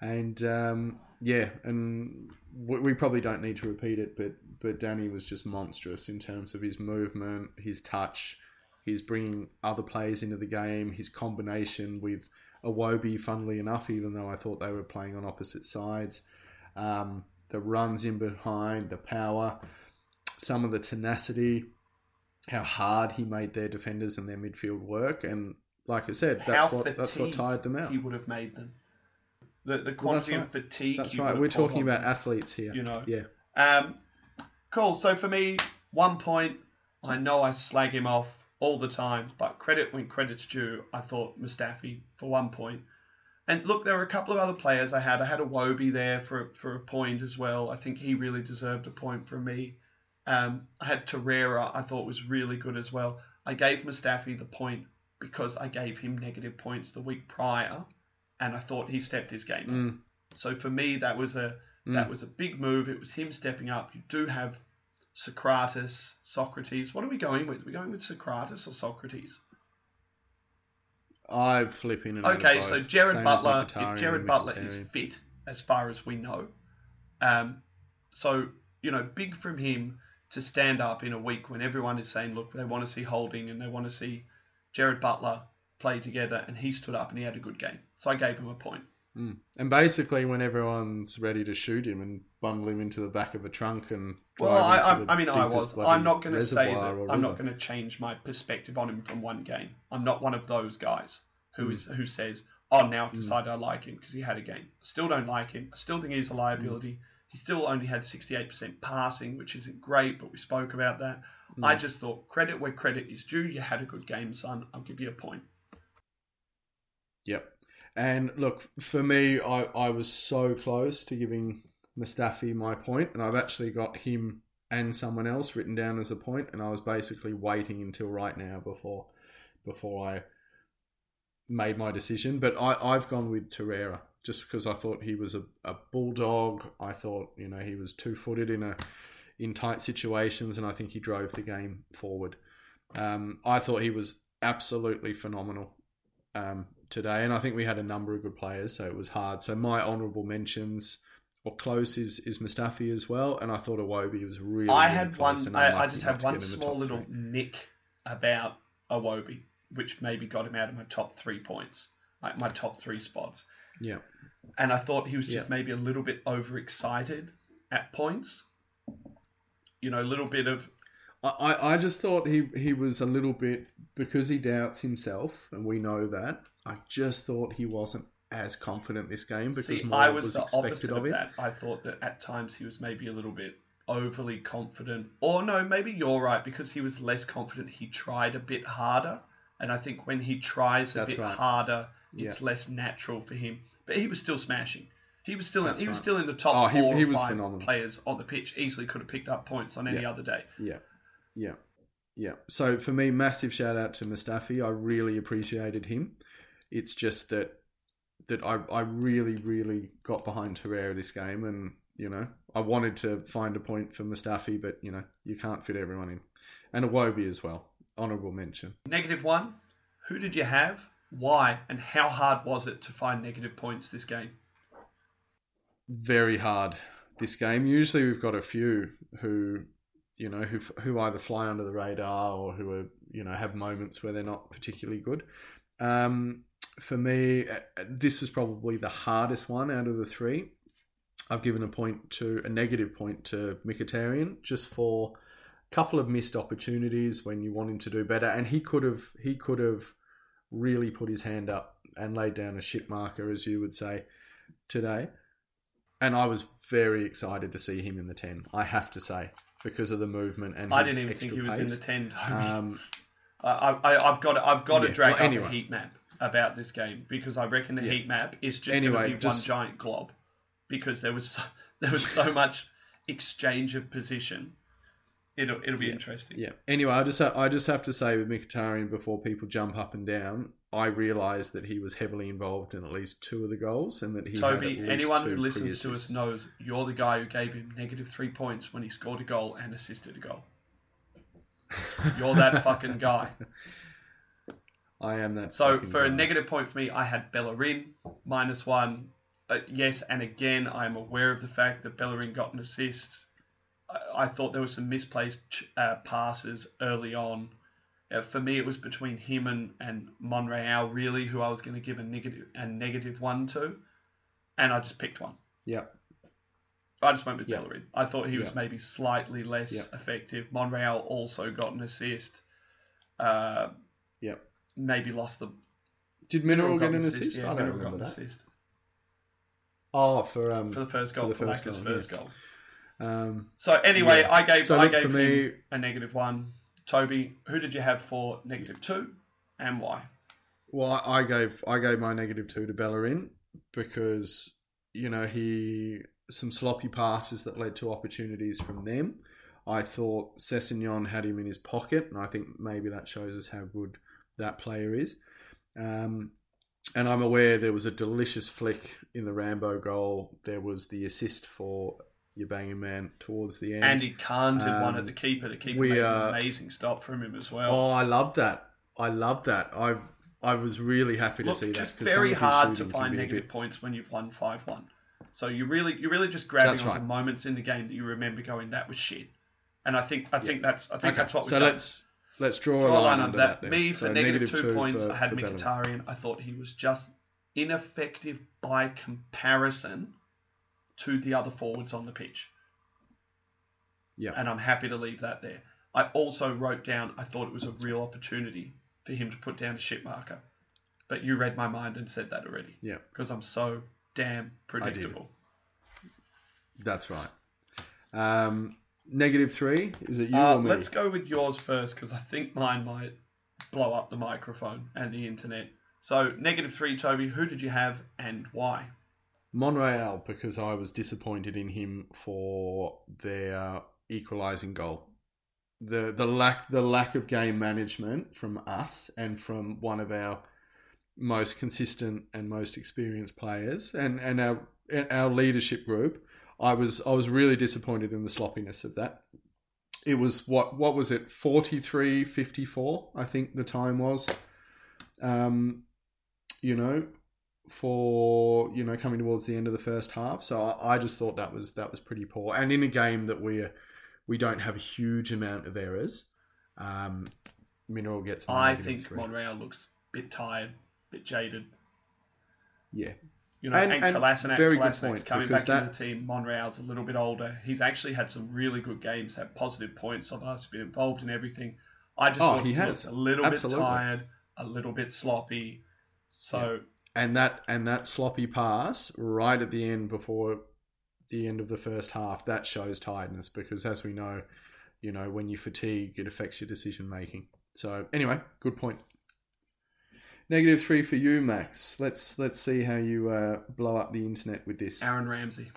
C: and um, yeah, and we, we probably don't need to repeat it. But but Danny was just monstrous in terms of his movement, his touch. his bringing other players into the game. His combination with Iwobi, funnily enough, even though I thought they were playing on opposite sides. Um, the runs in behind, the power, some of the tenacity, how hard he made their defenders and their midfield work, and like I said, that's
B: How
C: what that's what tired them out.
B: He would have made them. The the
C: Well,
B: quantity
C: right.
B: of fatigue.
C: That's right. We're talking about
B: them,
C: athletes here.
B: You know.
C: Yeah.
B: Um, cool. So for me, one point. I know I slag him off all the time, but credit when credit's due. I thought Mustafi for one point. And look, there were a couple of other players I had. I had Iwobi there for for a point as well. I think he really deserved a point from me. Um, I had Torreira. I thought was really good as well. I gave Mustafi the point because I gave him negative points the week prior, and I thought he stepped his game up.
C: Mm,
B: So for me, that was a
C: Mm.
B: that was a big move. It was him stepping up. You do have Socrates, Socrates. What are we going with? Are we going with Socrates or Socrates?
C: I'm flipping.
B: Okay, so Jared
C: Same
B: Butler. If Jared Butler is fit, as far as we know, um, so you know, big from him to stand up in a week when everyone is saying, look, they want to see Holding and they want to see Jared Butler play together, and he stood up and he had a good game. So I gave him a point.
C: Mm. And basically, when everyone's ready to shoot him and bundle him into the back of a trunk and drive
B: Well, I, I,
C: the
B: I mean, I was. I'm not going to say that. I'm not going to change my perspective on him from one game. I'm not one of those guys who
C: Mm.
B: is who says, "Oh, now I've
C: Mm.
B: decided I like him because he had a game." I Still don't like him. I still think he's a liability. He still only had 68% passing, which isn't great, but we spoke about that. I
C: Mm.
B: just thought credit where credit is due. You had a good game, son. I'll give you a point.
C: Yep. And look, for me, I, I was so close to giving Mustafi my point, and I've actually got him and someone else written down as a point, and I was basically waiting until right now before before I made my decision. But I, I've gone with Torreira just because I thought he was a, a bulldog. I thought, you know, he was two footed in a in tight situations, and I think he drove the game forward. Um, I thought he was absolutely phenomenal um, today, and I think we had a number of good players, so it was hard. So my honourable mentions or close is is Mustafi as well, and I thought Iwobi was really.
B: I
C: really
B: had one. I, I just have one
C: get in the
B: small little
C: three.
B: nick about Iwobi, which maybe got him out of my top three points, like my top three spots.
C: Yeah,
B: And I thought he was just
C: Yeah.
B: maybe a little bit overexcited at points. You know, a little bit of
C: I, I I just thought he he was a little bit because he doubts himself, and we know that. I just thought he wasn't as confident this game because
B: see.
C: more
B: I was,
C: was
B: the
C: expected
B: opposite
C: of
B: of
C: him.
B: that. I thought that at times he was maybe a little bit overly confident, or no, maybe you're right because he was less confident. He tried a bit harder, and I think when he tries a
C: That's
B: bit
C: right.
B: harder, it's less natural for him. But he was still smashing. He was still in,
C: That's
B: he was
C: right.
B: still in the top
C: Oh, he-
B: four
C: he was
B: five
C: phenomenal.
B: players on the pitch. Easily could have picked up points on any
C: Yeah.
B: other day.
C: Yeah, yeah, yeah. So for me, massive shout out to Mustafi. I really appreciated him. It's just that that I, I really, really got behind Torreira this game, and you know I wanted to find a point for Mustafi, but you know you can't fit everyone in, and Iwobi as well. Honourable mention.
B: Negative one. Who did you have? Why? And how hard was it to find negative points this game?
C: very hard this game. Usually we've got a few who, you know, who who either fly under the radar or who are, you know, have moments where they're not particularly good. Um, for me, uh, this was probably the hardest one out of the three. I've given a point to a negative point to Mkhitaryan just for a couple of missed opportunities when you want him to do better, and he could have he could have really put his hand up and laid down a shit marker, as you would say today and I was very excited to see him in the ten. I have to say because of the movement and
B: I didn't even think he was in the ten.
C: Um,
B: I, I, I've got to, I've got to drag
C: well,
B: up
C: anyway.
B: a heat map. About this game because I reckon the
C: Yeah.
B: heat map is just
C: Anyway,
B: going to be
C: just-
B: one giant glob because there was so, there was so much exchange of position. It'll it'll be
C: Yeah.
B: interesting.
C: Yeah. Anyway, I just ha- I just have to say with Mkhitaryan before people jump up and down, I realised that he was heavily involved in at least two of the goals, and that he had
B: Toby,
C: at least
B: anyone
C: two
B: who listens to us knows you're the guy who gave him negative three points when he scored a goal and assisted a goal. You're that fucking guy.
C: I am that.
B: So for a negative point for me, I had Bellerin minus one. Yes, and again, I'm aware of the fact that Bellerin got an assist. I, I thought there were some misplaced uh, passes early on. Uh, for me, it was between him and, and Monreal, really, who I was going to give a negative a negative one to, and I just picked one.
C: Yeah.
B: I just went with
C: Yeah.
B: Bellerin. I thought he was
C: Yeah.
B: maybe slightly less
C: Yeah.
B: effective. Monreal also got an assist. Uh,
C: Yeah.
B: Maybe lost the
C: Did
B: Monreal
C: get an assist?
B: yeah,
C: I don't
B: Monreal
C: remember that.
B: assist
C: Oh, for um,
B: for the first
C: for
B: goal
C: the
B: for,
C: first goal,
B: first goal.
C: um,
B: So anyway,
C: Yeah.
B: I gave
C: So
B: I gave
C: for
B: him
C: me-
B: a negative one. Toby, who did you have for negative two, and why?
C: Well, I gave I gave my negative two to Bellerin because you know he some sloppy passes that led to opportunities from them. I thought Sessegnon had him in his pocket, and I think maybe that shows us how good that player is. Um, and I'm aware there was a delicious flick in the Rambo goal. There was the assist for your banging man towards the end.
B: Andy Kahn did one
C: um,
B: at the keeper. The keeper
C: we,
B: made
C: uh,
B: an amazing stop from him as well.
C: Oh, I love that. I love that. I I was really happy to
B: Look,
C: see that.
B: just
C: 'cause some
B: very hard to find negative
C: bit-
B: points when you've won five one. So you really you're really just grabbing on
C: right.
B: the moments in the game that you remember going that was shit. And I think I think that's I think
C: Okay,
B: that's what we've
C: so
B: done.
C: let's let's draw,
B: draw
C: a line, under that. then.
B: Me for negative two
C: two
B: points,
C: for-
B: I had. Mkhitaryan. I thought he was just ineffective by comparison to the other forwards on the pitch.
C: Yeah.
B: And I'm happy to leave that there. I also wrote down I thought it was a real opportunity for him to put down a shit marker. But you read my mind and said that already.
C: Yeah.
B: Because I'm so damn predictable.
C: That's right. Um, negative three. Is it you
B: Uh,
C: or me?
B: let's go with yours first because I think mine might blow up the microphone and the internet. So, negative three, Toby, who did you have and why?
C: Monreal because I was disappointed in him for their equalising goal. The the lack the lack of game management from us and from one of our most consistent and most experienced players and, and our and our leadership group. I was I was really disappointed in the sloppiness of that. It was what what was it 43-54 I think the time was. Um you know for you know coming towards the end of the first half. So I, I just thought that was that was pretty poor. And in a game that we we don't have a huge amount of errors, um, Monreal gets.
B: I think
C: three.
B: Monreal looks a bit tired, a bit jaded.
C: Yeah,
B: You know,
C: And-
B: and, Kolasinac,
C: very good point,
B: coming back
C: that-
B: the team. Monreal's a little bit older. He's actually had some really good games, had positive points of us, been involved in everything. I just
C: Oh,
B: thought
C: he
B: he,
C: has.
B: a little
C: Absolutely.
B: bit tired, a little bit sloppy. So
C: and that and that sloppy pass right at the end before the end of the first half that shows tiredness because as we know, you know when you fatigue it affects your decision making. So anyway, good point. Negative three for you, Max. Let's let's see how you uh, blow up the internet with this.
B: Aaron Ramsey.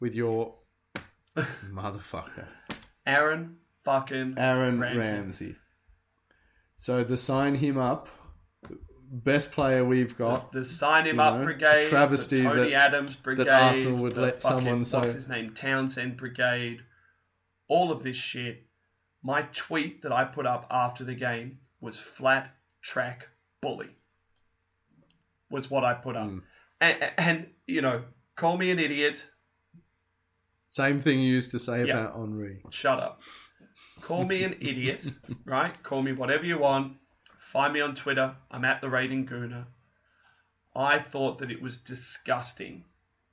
C: with your motherfucker,
B: Aaron fucking
C: Aaron
B: Ramsey.
C: Ramsey. So the sign him up, best player we've got.
B: the, the sign him up
C: know,
B: brigade,
C: travesty
B: the Tony
C: that-
B: Adams brigade,
C: Arsenal would let
B: fucking-
C: someone
B: what's his name Townsend brigade, all of this shit. My tweet that I put up after the game was flat track bully. Was what I put up,
C: Mm.
B: and, and you know, call me an idiot.
C: Same thing you used to say
B: Yeah.
C: about Henry.
B: Shut up. Call me an idiot, right? Call me whatever you want. Find me on Twitter. I'm at the Rating Gooner. I thought that it was disgusting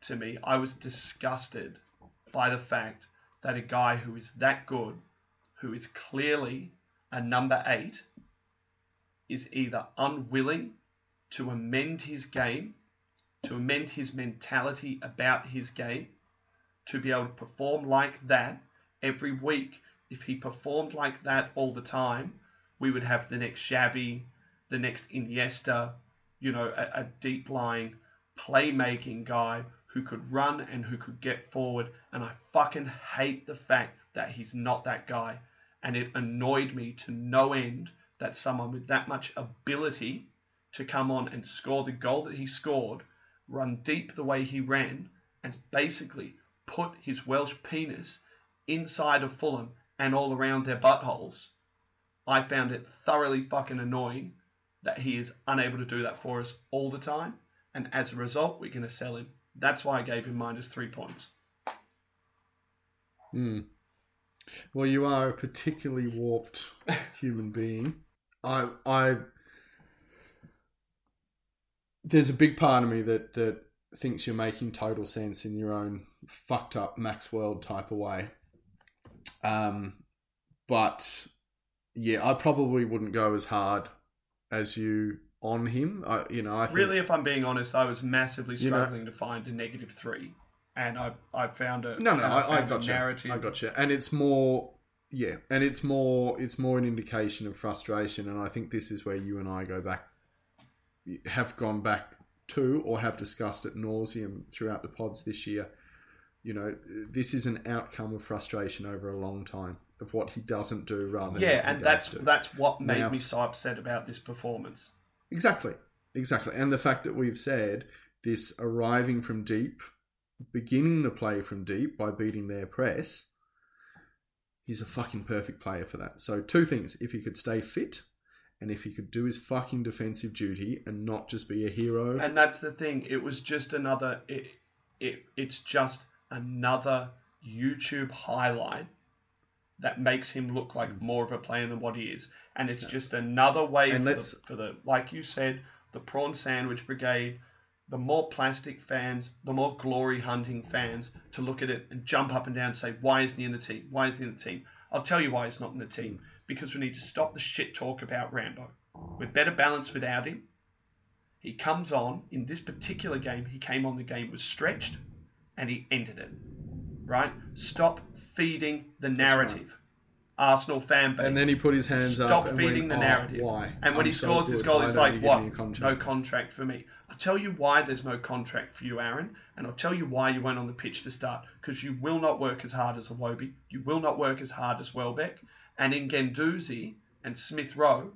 B: to me. I was disgusted by the fact that a guy who is that good, who is clearly a number eight, is either unwilling to amend his game, to amend his mentality about his game, to be able to perform like that every week. If he performed like that all the time, we would have the next Xavi, the next Iniesta, you know, a, a deep lying playmaking guy who could run and who could get forward. And I fucking hate the fact that he's not that guy. And it annoyed me to no end that someone with that much ability to come on and score the goal that he scored, run deep the way he ran, and basically put his Welsh penis inside of Fulham and all around their buttholes. I found it thoroughly fucking annoying that he is unable to do that for us all the time, and as a result, we're going to sell him. That's why I gave him minus three points.
C: Hmm. Well, you are a particularly warped human being. I, I, there's a big part of me that that thinks you're making total sense in your own fucked up Max World type of way. Um, but yeah, I probably wouldn't go as hard as you on him. I, you know, I think,
B: Really, if I'm being honest, I was massively
C: You know-
B: struggling to find a negative three, and I I found a
C: No, no, I, I got you. I got you. And it's more, yeah, and it's more, it's more an indication of frustration. And I think this is where you and I go back, have gone back to, or have discussed at nauseum throughout the pods this year. You know, this is an outcome of frustration over a long time of what he doesn't do rather than
B: Yeah, and that's
C: do.
B: that's what made
C: Now-
B: me so upset about this performance.
C: Exactly. Exactly. And the fact that we've said this arriving from deep, beginning the play from deep by beating their press, he's a fucking perfect player for that. So, two things. If he could stay fit and if he could do his fucking defensive duty and not just be a hero.
B: And that's the thing. It was just another. It, it it's just another YouTube highlight that makes him look like hmm. more of a player than what he is. And it's just another way for the, for the, like you said, the prawn sandwich brigade. The more plastic fans, the more glory hunting fans to look at it and jump up and down and say, why isn't he in the team? Why isn't he in the team? I'll tell you why he's not in the team. Because we need to stop the shit talk about Rambo. We're better balanced without him. He comes on in this particular game. He came on. The game was stretched, and he ended it. Right? Stop feeding the narrative. Arsenal fan base.
C: and then he put his hands
B: Stop
C: up and
B: feeding
C: went,
B: the
C: "Oh,
B: narrative.
C: why?
B: And when
C: I'm
B: he
C: so
B: scores his goal, he's like, "What?
C: me a contract?"
B: No contract for me." I'll tell you why there's no contract for you, Aaron, and I'll tell you why you went on the pitch to start. Because you will not work as hard as Iwobi, you will not work as hard as Welbeck, and in Guendouzi and Smith Rowe,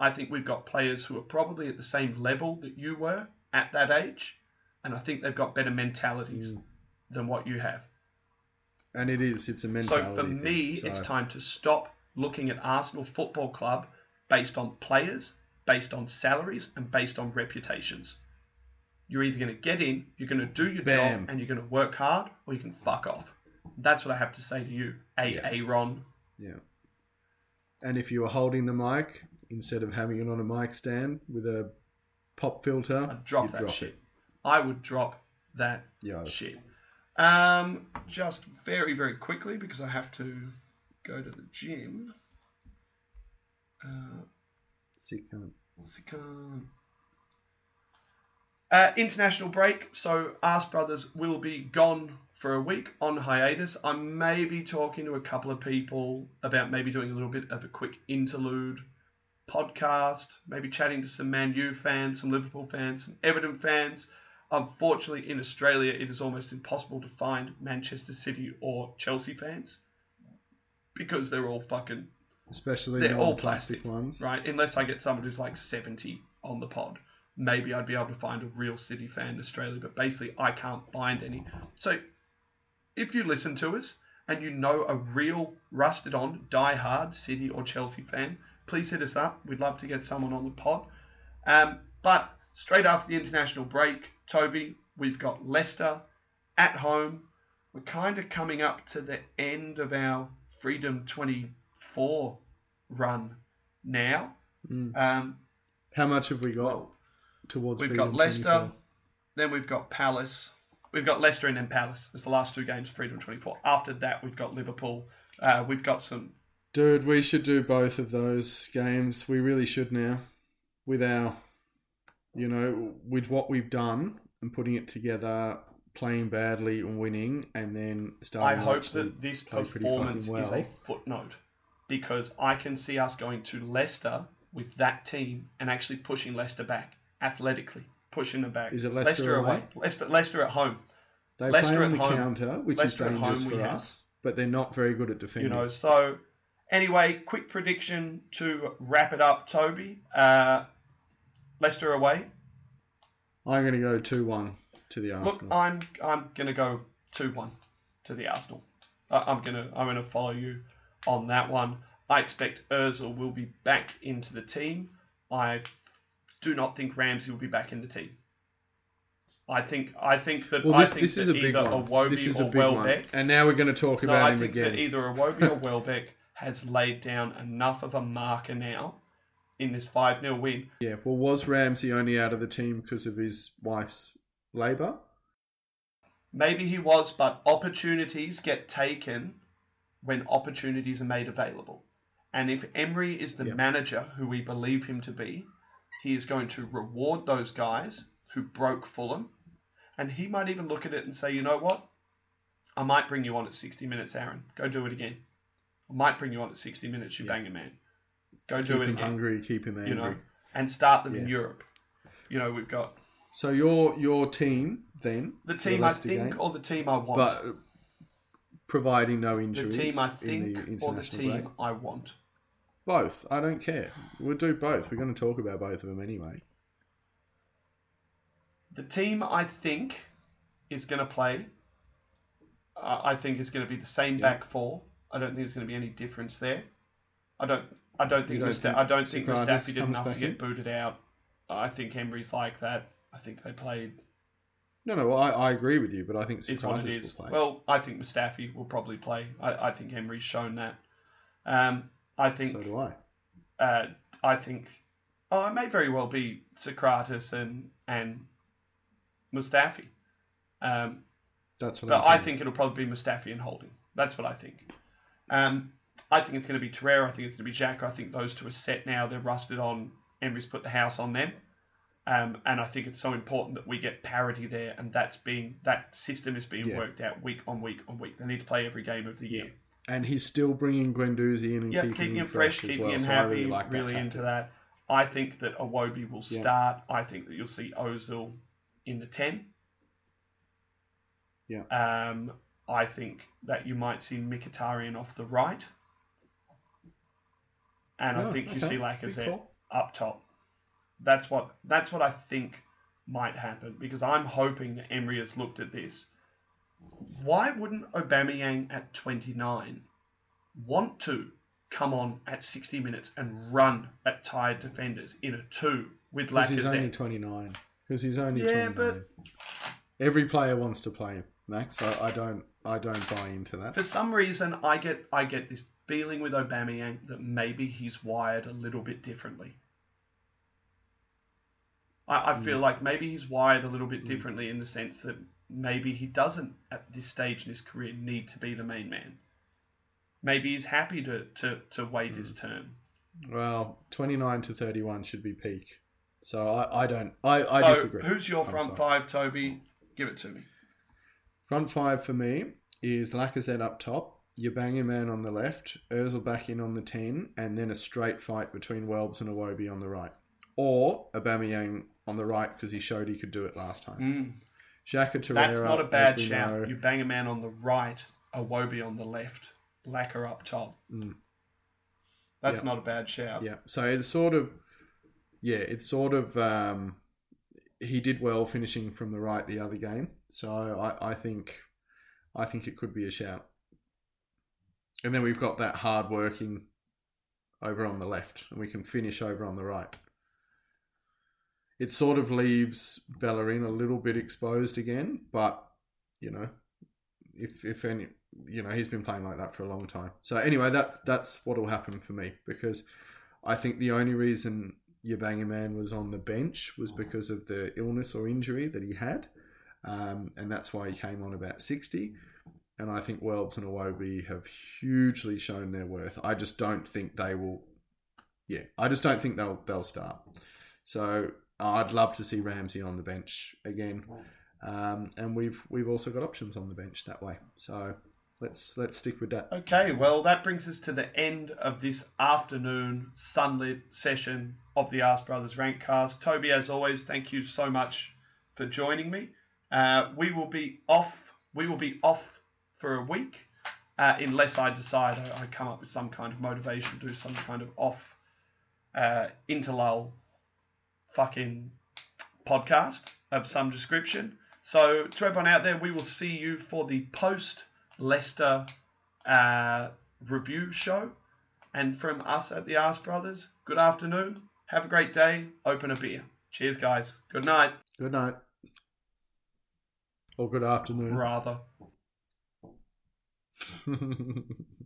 B: I think we've got players who are probably at the same level that you were at that age, and I think they've got better mentalities
C: Mm.
B: than what you have.
C: And it is. It's a mentality.
B: So for
C: thing.
B: me,
C: So-
B: it's time to stop looking at Arsenal Football Club based on players, based on salaries, and based on reputations. You're either going to get in, you're going to do your
C: Bam.
B: job, and you're going to work hard, or you can fuck off. That's what I have to say to you, A.
C: Yeah.
B: Aaron.
C: Yeah. And if you were holding the mic instead of having it on a mic stand with a pop filter,
B: I'd drop that
C: drop
B: shit.
C: it.
B: I would drop that
C: Yeah.
B: shit. Um, just very, very quickly because I have to go to the gym. Uh,
C: Sick cunt.
B: Uh, international break, so Ask Brothers will be gone for a week on hiatus. I may be talking to a couple of people about maybe doing a little bit of a quick interlude podcast, maybe chatting to some Man U fans, some Liverpool fans, some Everton fans. Unfortunately, in Australia, it is almost impossible to find Manchester City or Chelsea fans because they're all fucking
C: Especially
B: They're all plastic,
C: ones.
B: right? Unless I get someone who's like 70 on the pod. Maybe I'd be able to find a real City fan in Australia, but basically I can't find any. So if you listen to us and you know a real rusted on, die-hard City or Chelsea fan, please hit us up. We'd love to get someone on the pod. Um, but straight after the international break, Toby, we've got Leicester at home. We're kind of coming up to the end of our Freedom 24 run now.
C: Mm.
B: Um,
C: How much have we got towards
B: we've
C: Freedom
B: got Leicester,
C: 24?
B: then we've got Palace. We've got Leicester and then Palace It's the last two games of Freedom 24. After that, we've got Liverpool. Uh, we've got some.
C: Dude, we should do both of those games. We really should now. With our, you know, with what we've done and putting it together, playing badly and winning, and then
B: I
C: starting. to
B: hope that this performance
C: fucking
B: is a footnote because I can see us going to Leicester with that team and actually pushing Leicester back athletically, pushing them back.
C: Is it Leicester away?
B: Leicester, Leicester at home.
C: They
B: Leicester
C: play on the
B: home.
C: counter, which
B: Leicester
C: is dangerous for
B: have.
C: us, but they're not very good at defending.
B: You know, so anyway, quick prediction to wrap it up, Toby. Uh, Leicester away.
C: I'm going to go 2 1 to the Arsenal. Look.
B: I'm I'm gonna go two one to the Arsenal. I, I'm gonna I'm gonna follow you on that one. I expect Özil will be back into the team. I do not think Ramsey will be back in the team. I think I think that
C: well,
B: I
C: this,
B: think
C: this
B: that
C: is a big
B: either
C: one.
B: Iwobi
C: This is
B: or
C: a big one.
B: Welbeck.
C: And now we're going to talk
B: No,
C: about
B: I
C: him
B: think
C: again.
B: that either Iwobi or Welbeck has laid down enough of a marker now in this 5 0 win.
C: Yeah, well, was Ramsey only out of the team because of his wife's labour?
B: Maybe he was, but opportunities get taken when opportunities are made available. And if Emery is the
C: Yeah.
B: manager who we believe him to be, he is going to reward those guys who broke Fulham. And he might even look at it and say, you know what? I might bring you on at 60 minutes, Aaron. Go do it again. I might bring you on at 60 minutes, you
C: Yeah.
B: banger man. Go
C: Keep
B: do it
C: him
B: again.
C: hungry, keep him angry.
B: You know, and start them in Europe. You know, we've got
C: So your your team then
B: the team I think
C: game,
B: or the team I want.
C: but providing no
B: injury.
C: the
B: team I
C: in
B: think
C: the
B: or the team
C: break.
B: I want.
C: Both. I don't care. We'll do both. We're going to talk about both of them anyway.
B: The team I think is going to play, uh, I think is going to be the same
C: Yeah.
B: back four. I don't think there's going to be any difference there. I don't. I don't think.
C: don't
B: Musta-
C: think
B: I don't think Mustafi did enough to get
C: in?
B: booted out. I think Emery's like that. I think they played
C: No, no, I, I agree with you, but I think
B: is what it Sokratis
C: will play.
B: Well, I think Mustafi will probably play. I, I think Emery's shown that. Um, I think
C: so do I.
B: uh, I think, oh, it may very well be Sokratis and and Mustafi. Um,
C: That's what
B: but I think it'll probably be Mustafi and Holding. That's what I think. Um, I think it's going to be Torreira. I think it's going to be Jack. I think those two are set now. They're rusted on. Emery's put the house on them. Um, and I think it's so important that we get parity there, and that's being that system is being
C: Yeah.
B: worked out week on week on week. They need to play every game of the year.
C: And he's still bringing Guendouzi in and
B: Yeah,
C: keeping,
B: keeping
C: him
B: fresh,
C: as
B: keeping
C: well.
B: him
C: so I
B: happy,
C: really
B: really,
C: like that
B: into that. I think that Iwobi will
C: Yeah.
B: start. I think that you'll see Ozil in the 10.
C: Yeah.
B: Um, I think that you might see Mkhitaryan off the right. And I
C: Oh,
B: think you see Lacazette
C: call.
B: up top. That's what that's what I think might happen because I'm hoping that Emery has looked at this. Why wouldn't Aubameyang at 29 want to come on at 60 minutes and run at tired defenders in a two with
C: Because he's only 29. Because he's only
B: Yeah,
C: 29.
B: but-
C: Every player wants to play, Max. I, I don't I don't buy into that.
B: For some reason, I get I get this feeling with Aubameyang that maybe he's wired a little bit differently. I, I feel mm. like maybe he's wired a little bit mm. differently in the sense that maybe he doesn't at this stage in his career need to be the main man. Maybe he's happy to, to, to wait his turn.
C: Well, 29 to 31 should be peak. So I, I don't. I, I
B: so
C: disagree.
B: who's your front five, Toby? Give it to me.
C: Front five for me is Lacazette up top, your banging man on the left, Ozil back in on the 10, and then a straight fight between Welbs and Iwobi on the right. Or Aubameyang on the right because he showed he could do it last time.
B: Mm,
C: Xhaka Torreira,
B: that's not a bad shout.
C: know-
B: You bang a man on the right, Iwobi on the left, Lacquer up top.
C: Mm.
B: That's
C: Yeah.
B: not a bad shout.
C: Yeah, so it's sort of, yeah, it's sort of. Um, he did well finishing from the right the other game, so I, I think, I think it could be a shout. And then we've got that hard working over on the left, and we can finish over on the right. It sort of leaves Bellerin a little bit exposed again, but you know, if if any, you know, he's been playing like that for a long time. So anyway, that that's what will happen for me because I think the only reason Yabanga Man was on the bench was because of the illness or injury that he had, um, and that's why he came on about sixty. And I think Welbs and Iwobi have hugely shown their worth. I just don't think they will. Yeah, I just don't think they'll they'll start. So I'd love to see Ramsey on the bench again, um, and we've we've also got options on the bench that way. So let's let's stick with that.
B: Okay, well, that brings us to the end of this afternoon sunlit session of the Ask Brothers Rankcast. Toby, as always, thank you so much for joining me. Uh, we will be off. We will be off for a week, uh, unless I decide I, I come up with some kind of motivation to do some kind of off uh, interlull fucking podcast of some description. So to everyone out there, we will see you for the post Leicester uh, review show. And from us at the Ask Brothers, good afternoon. Have a great day. Open a beer. Cheers, guys. Good night.
C: Good night. Or good afternoon.
B: Rather.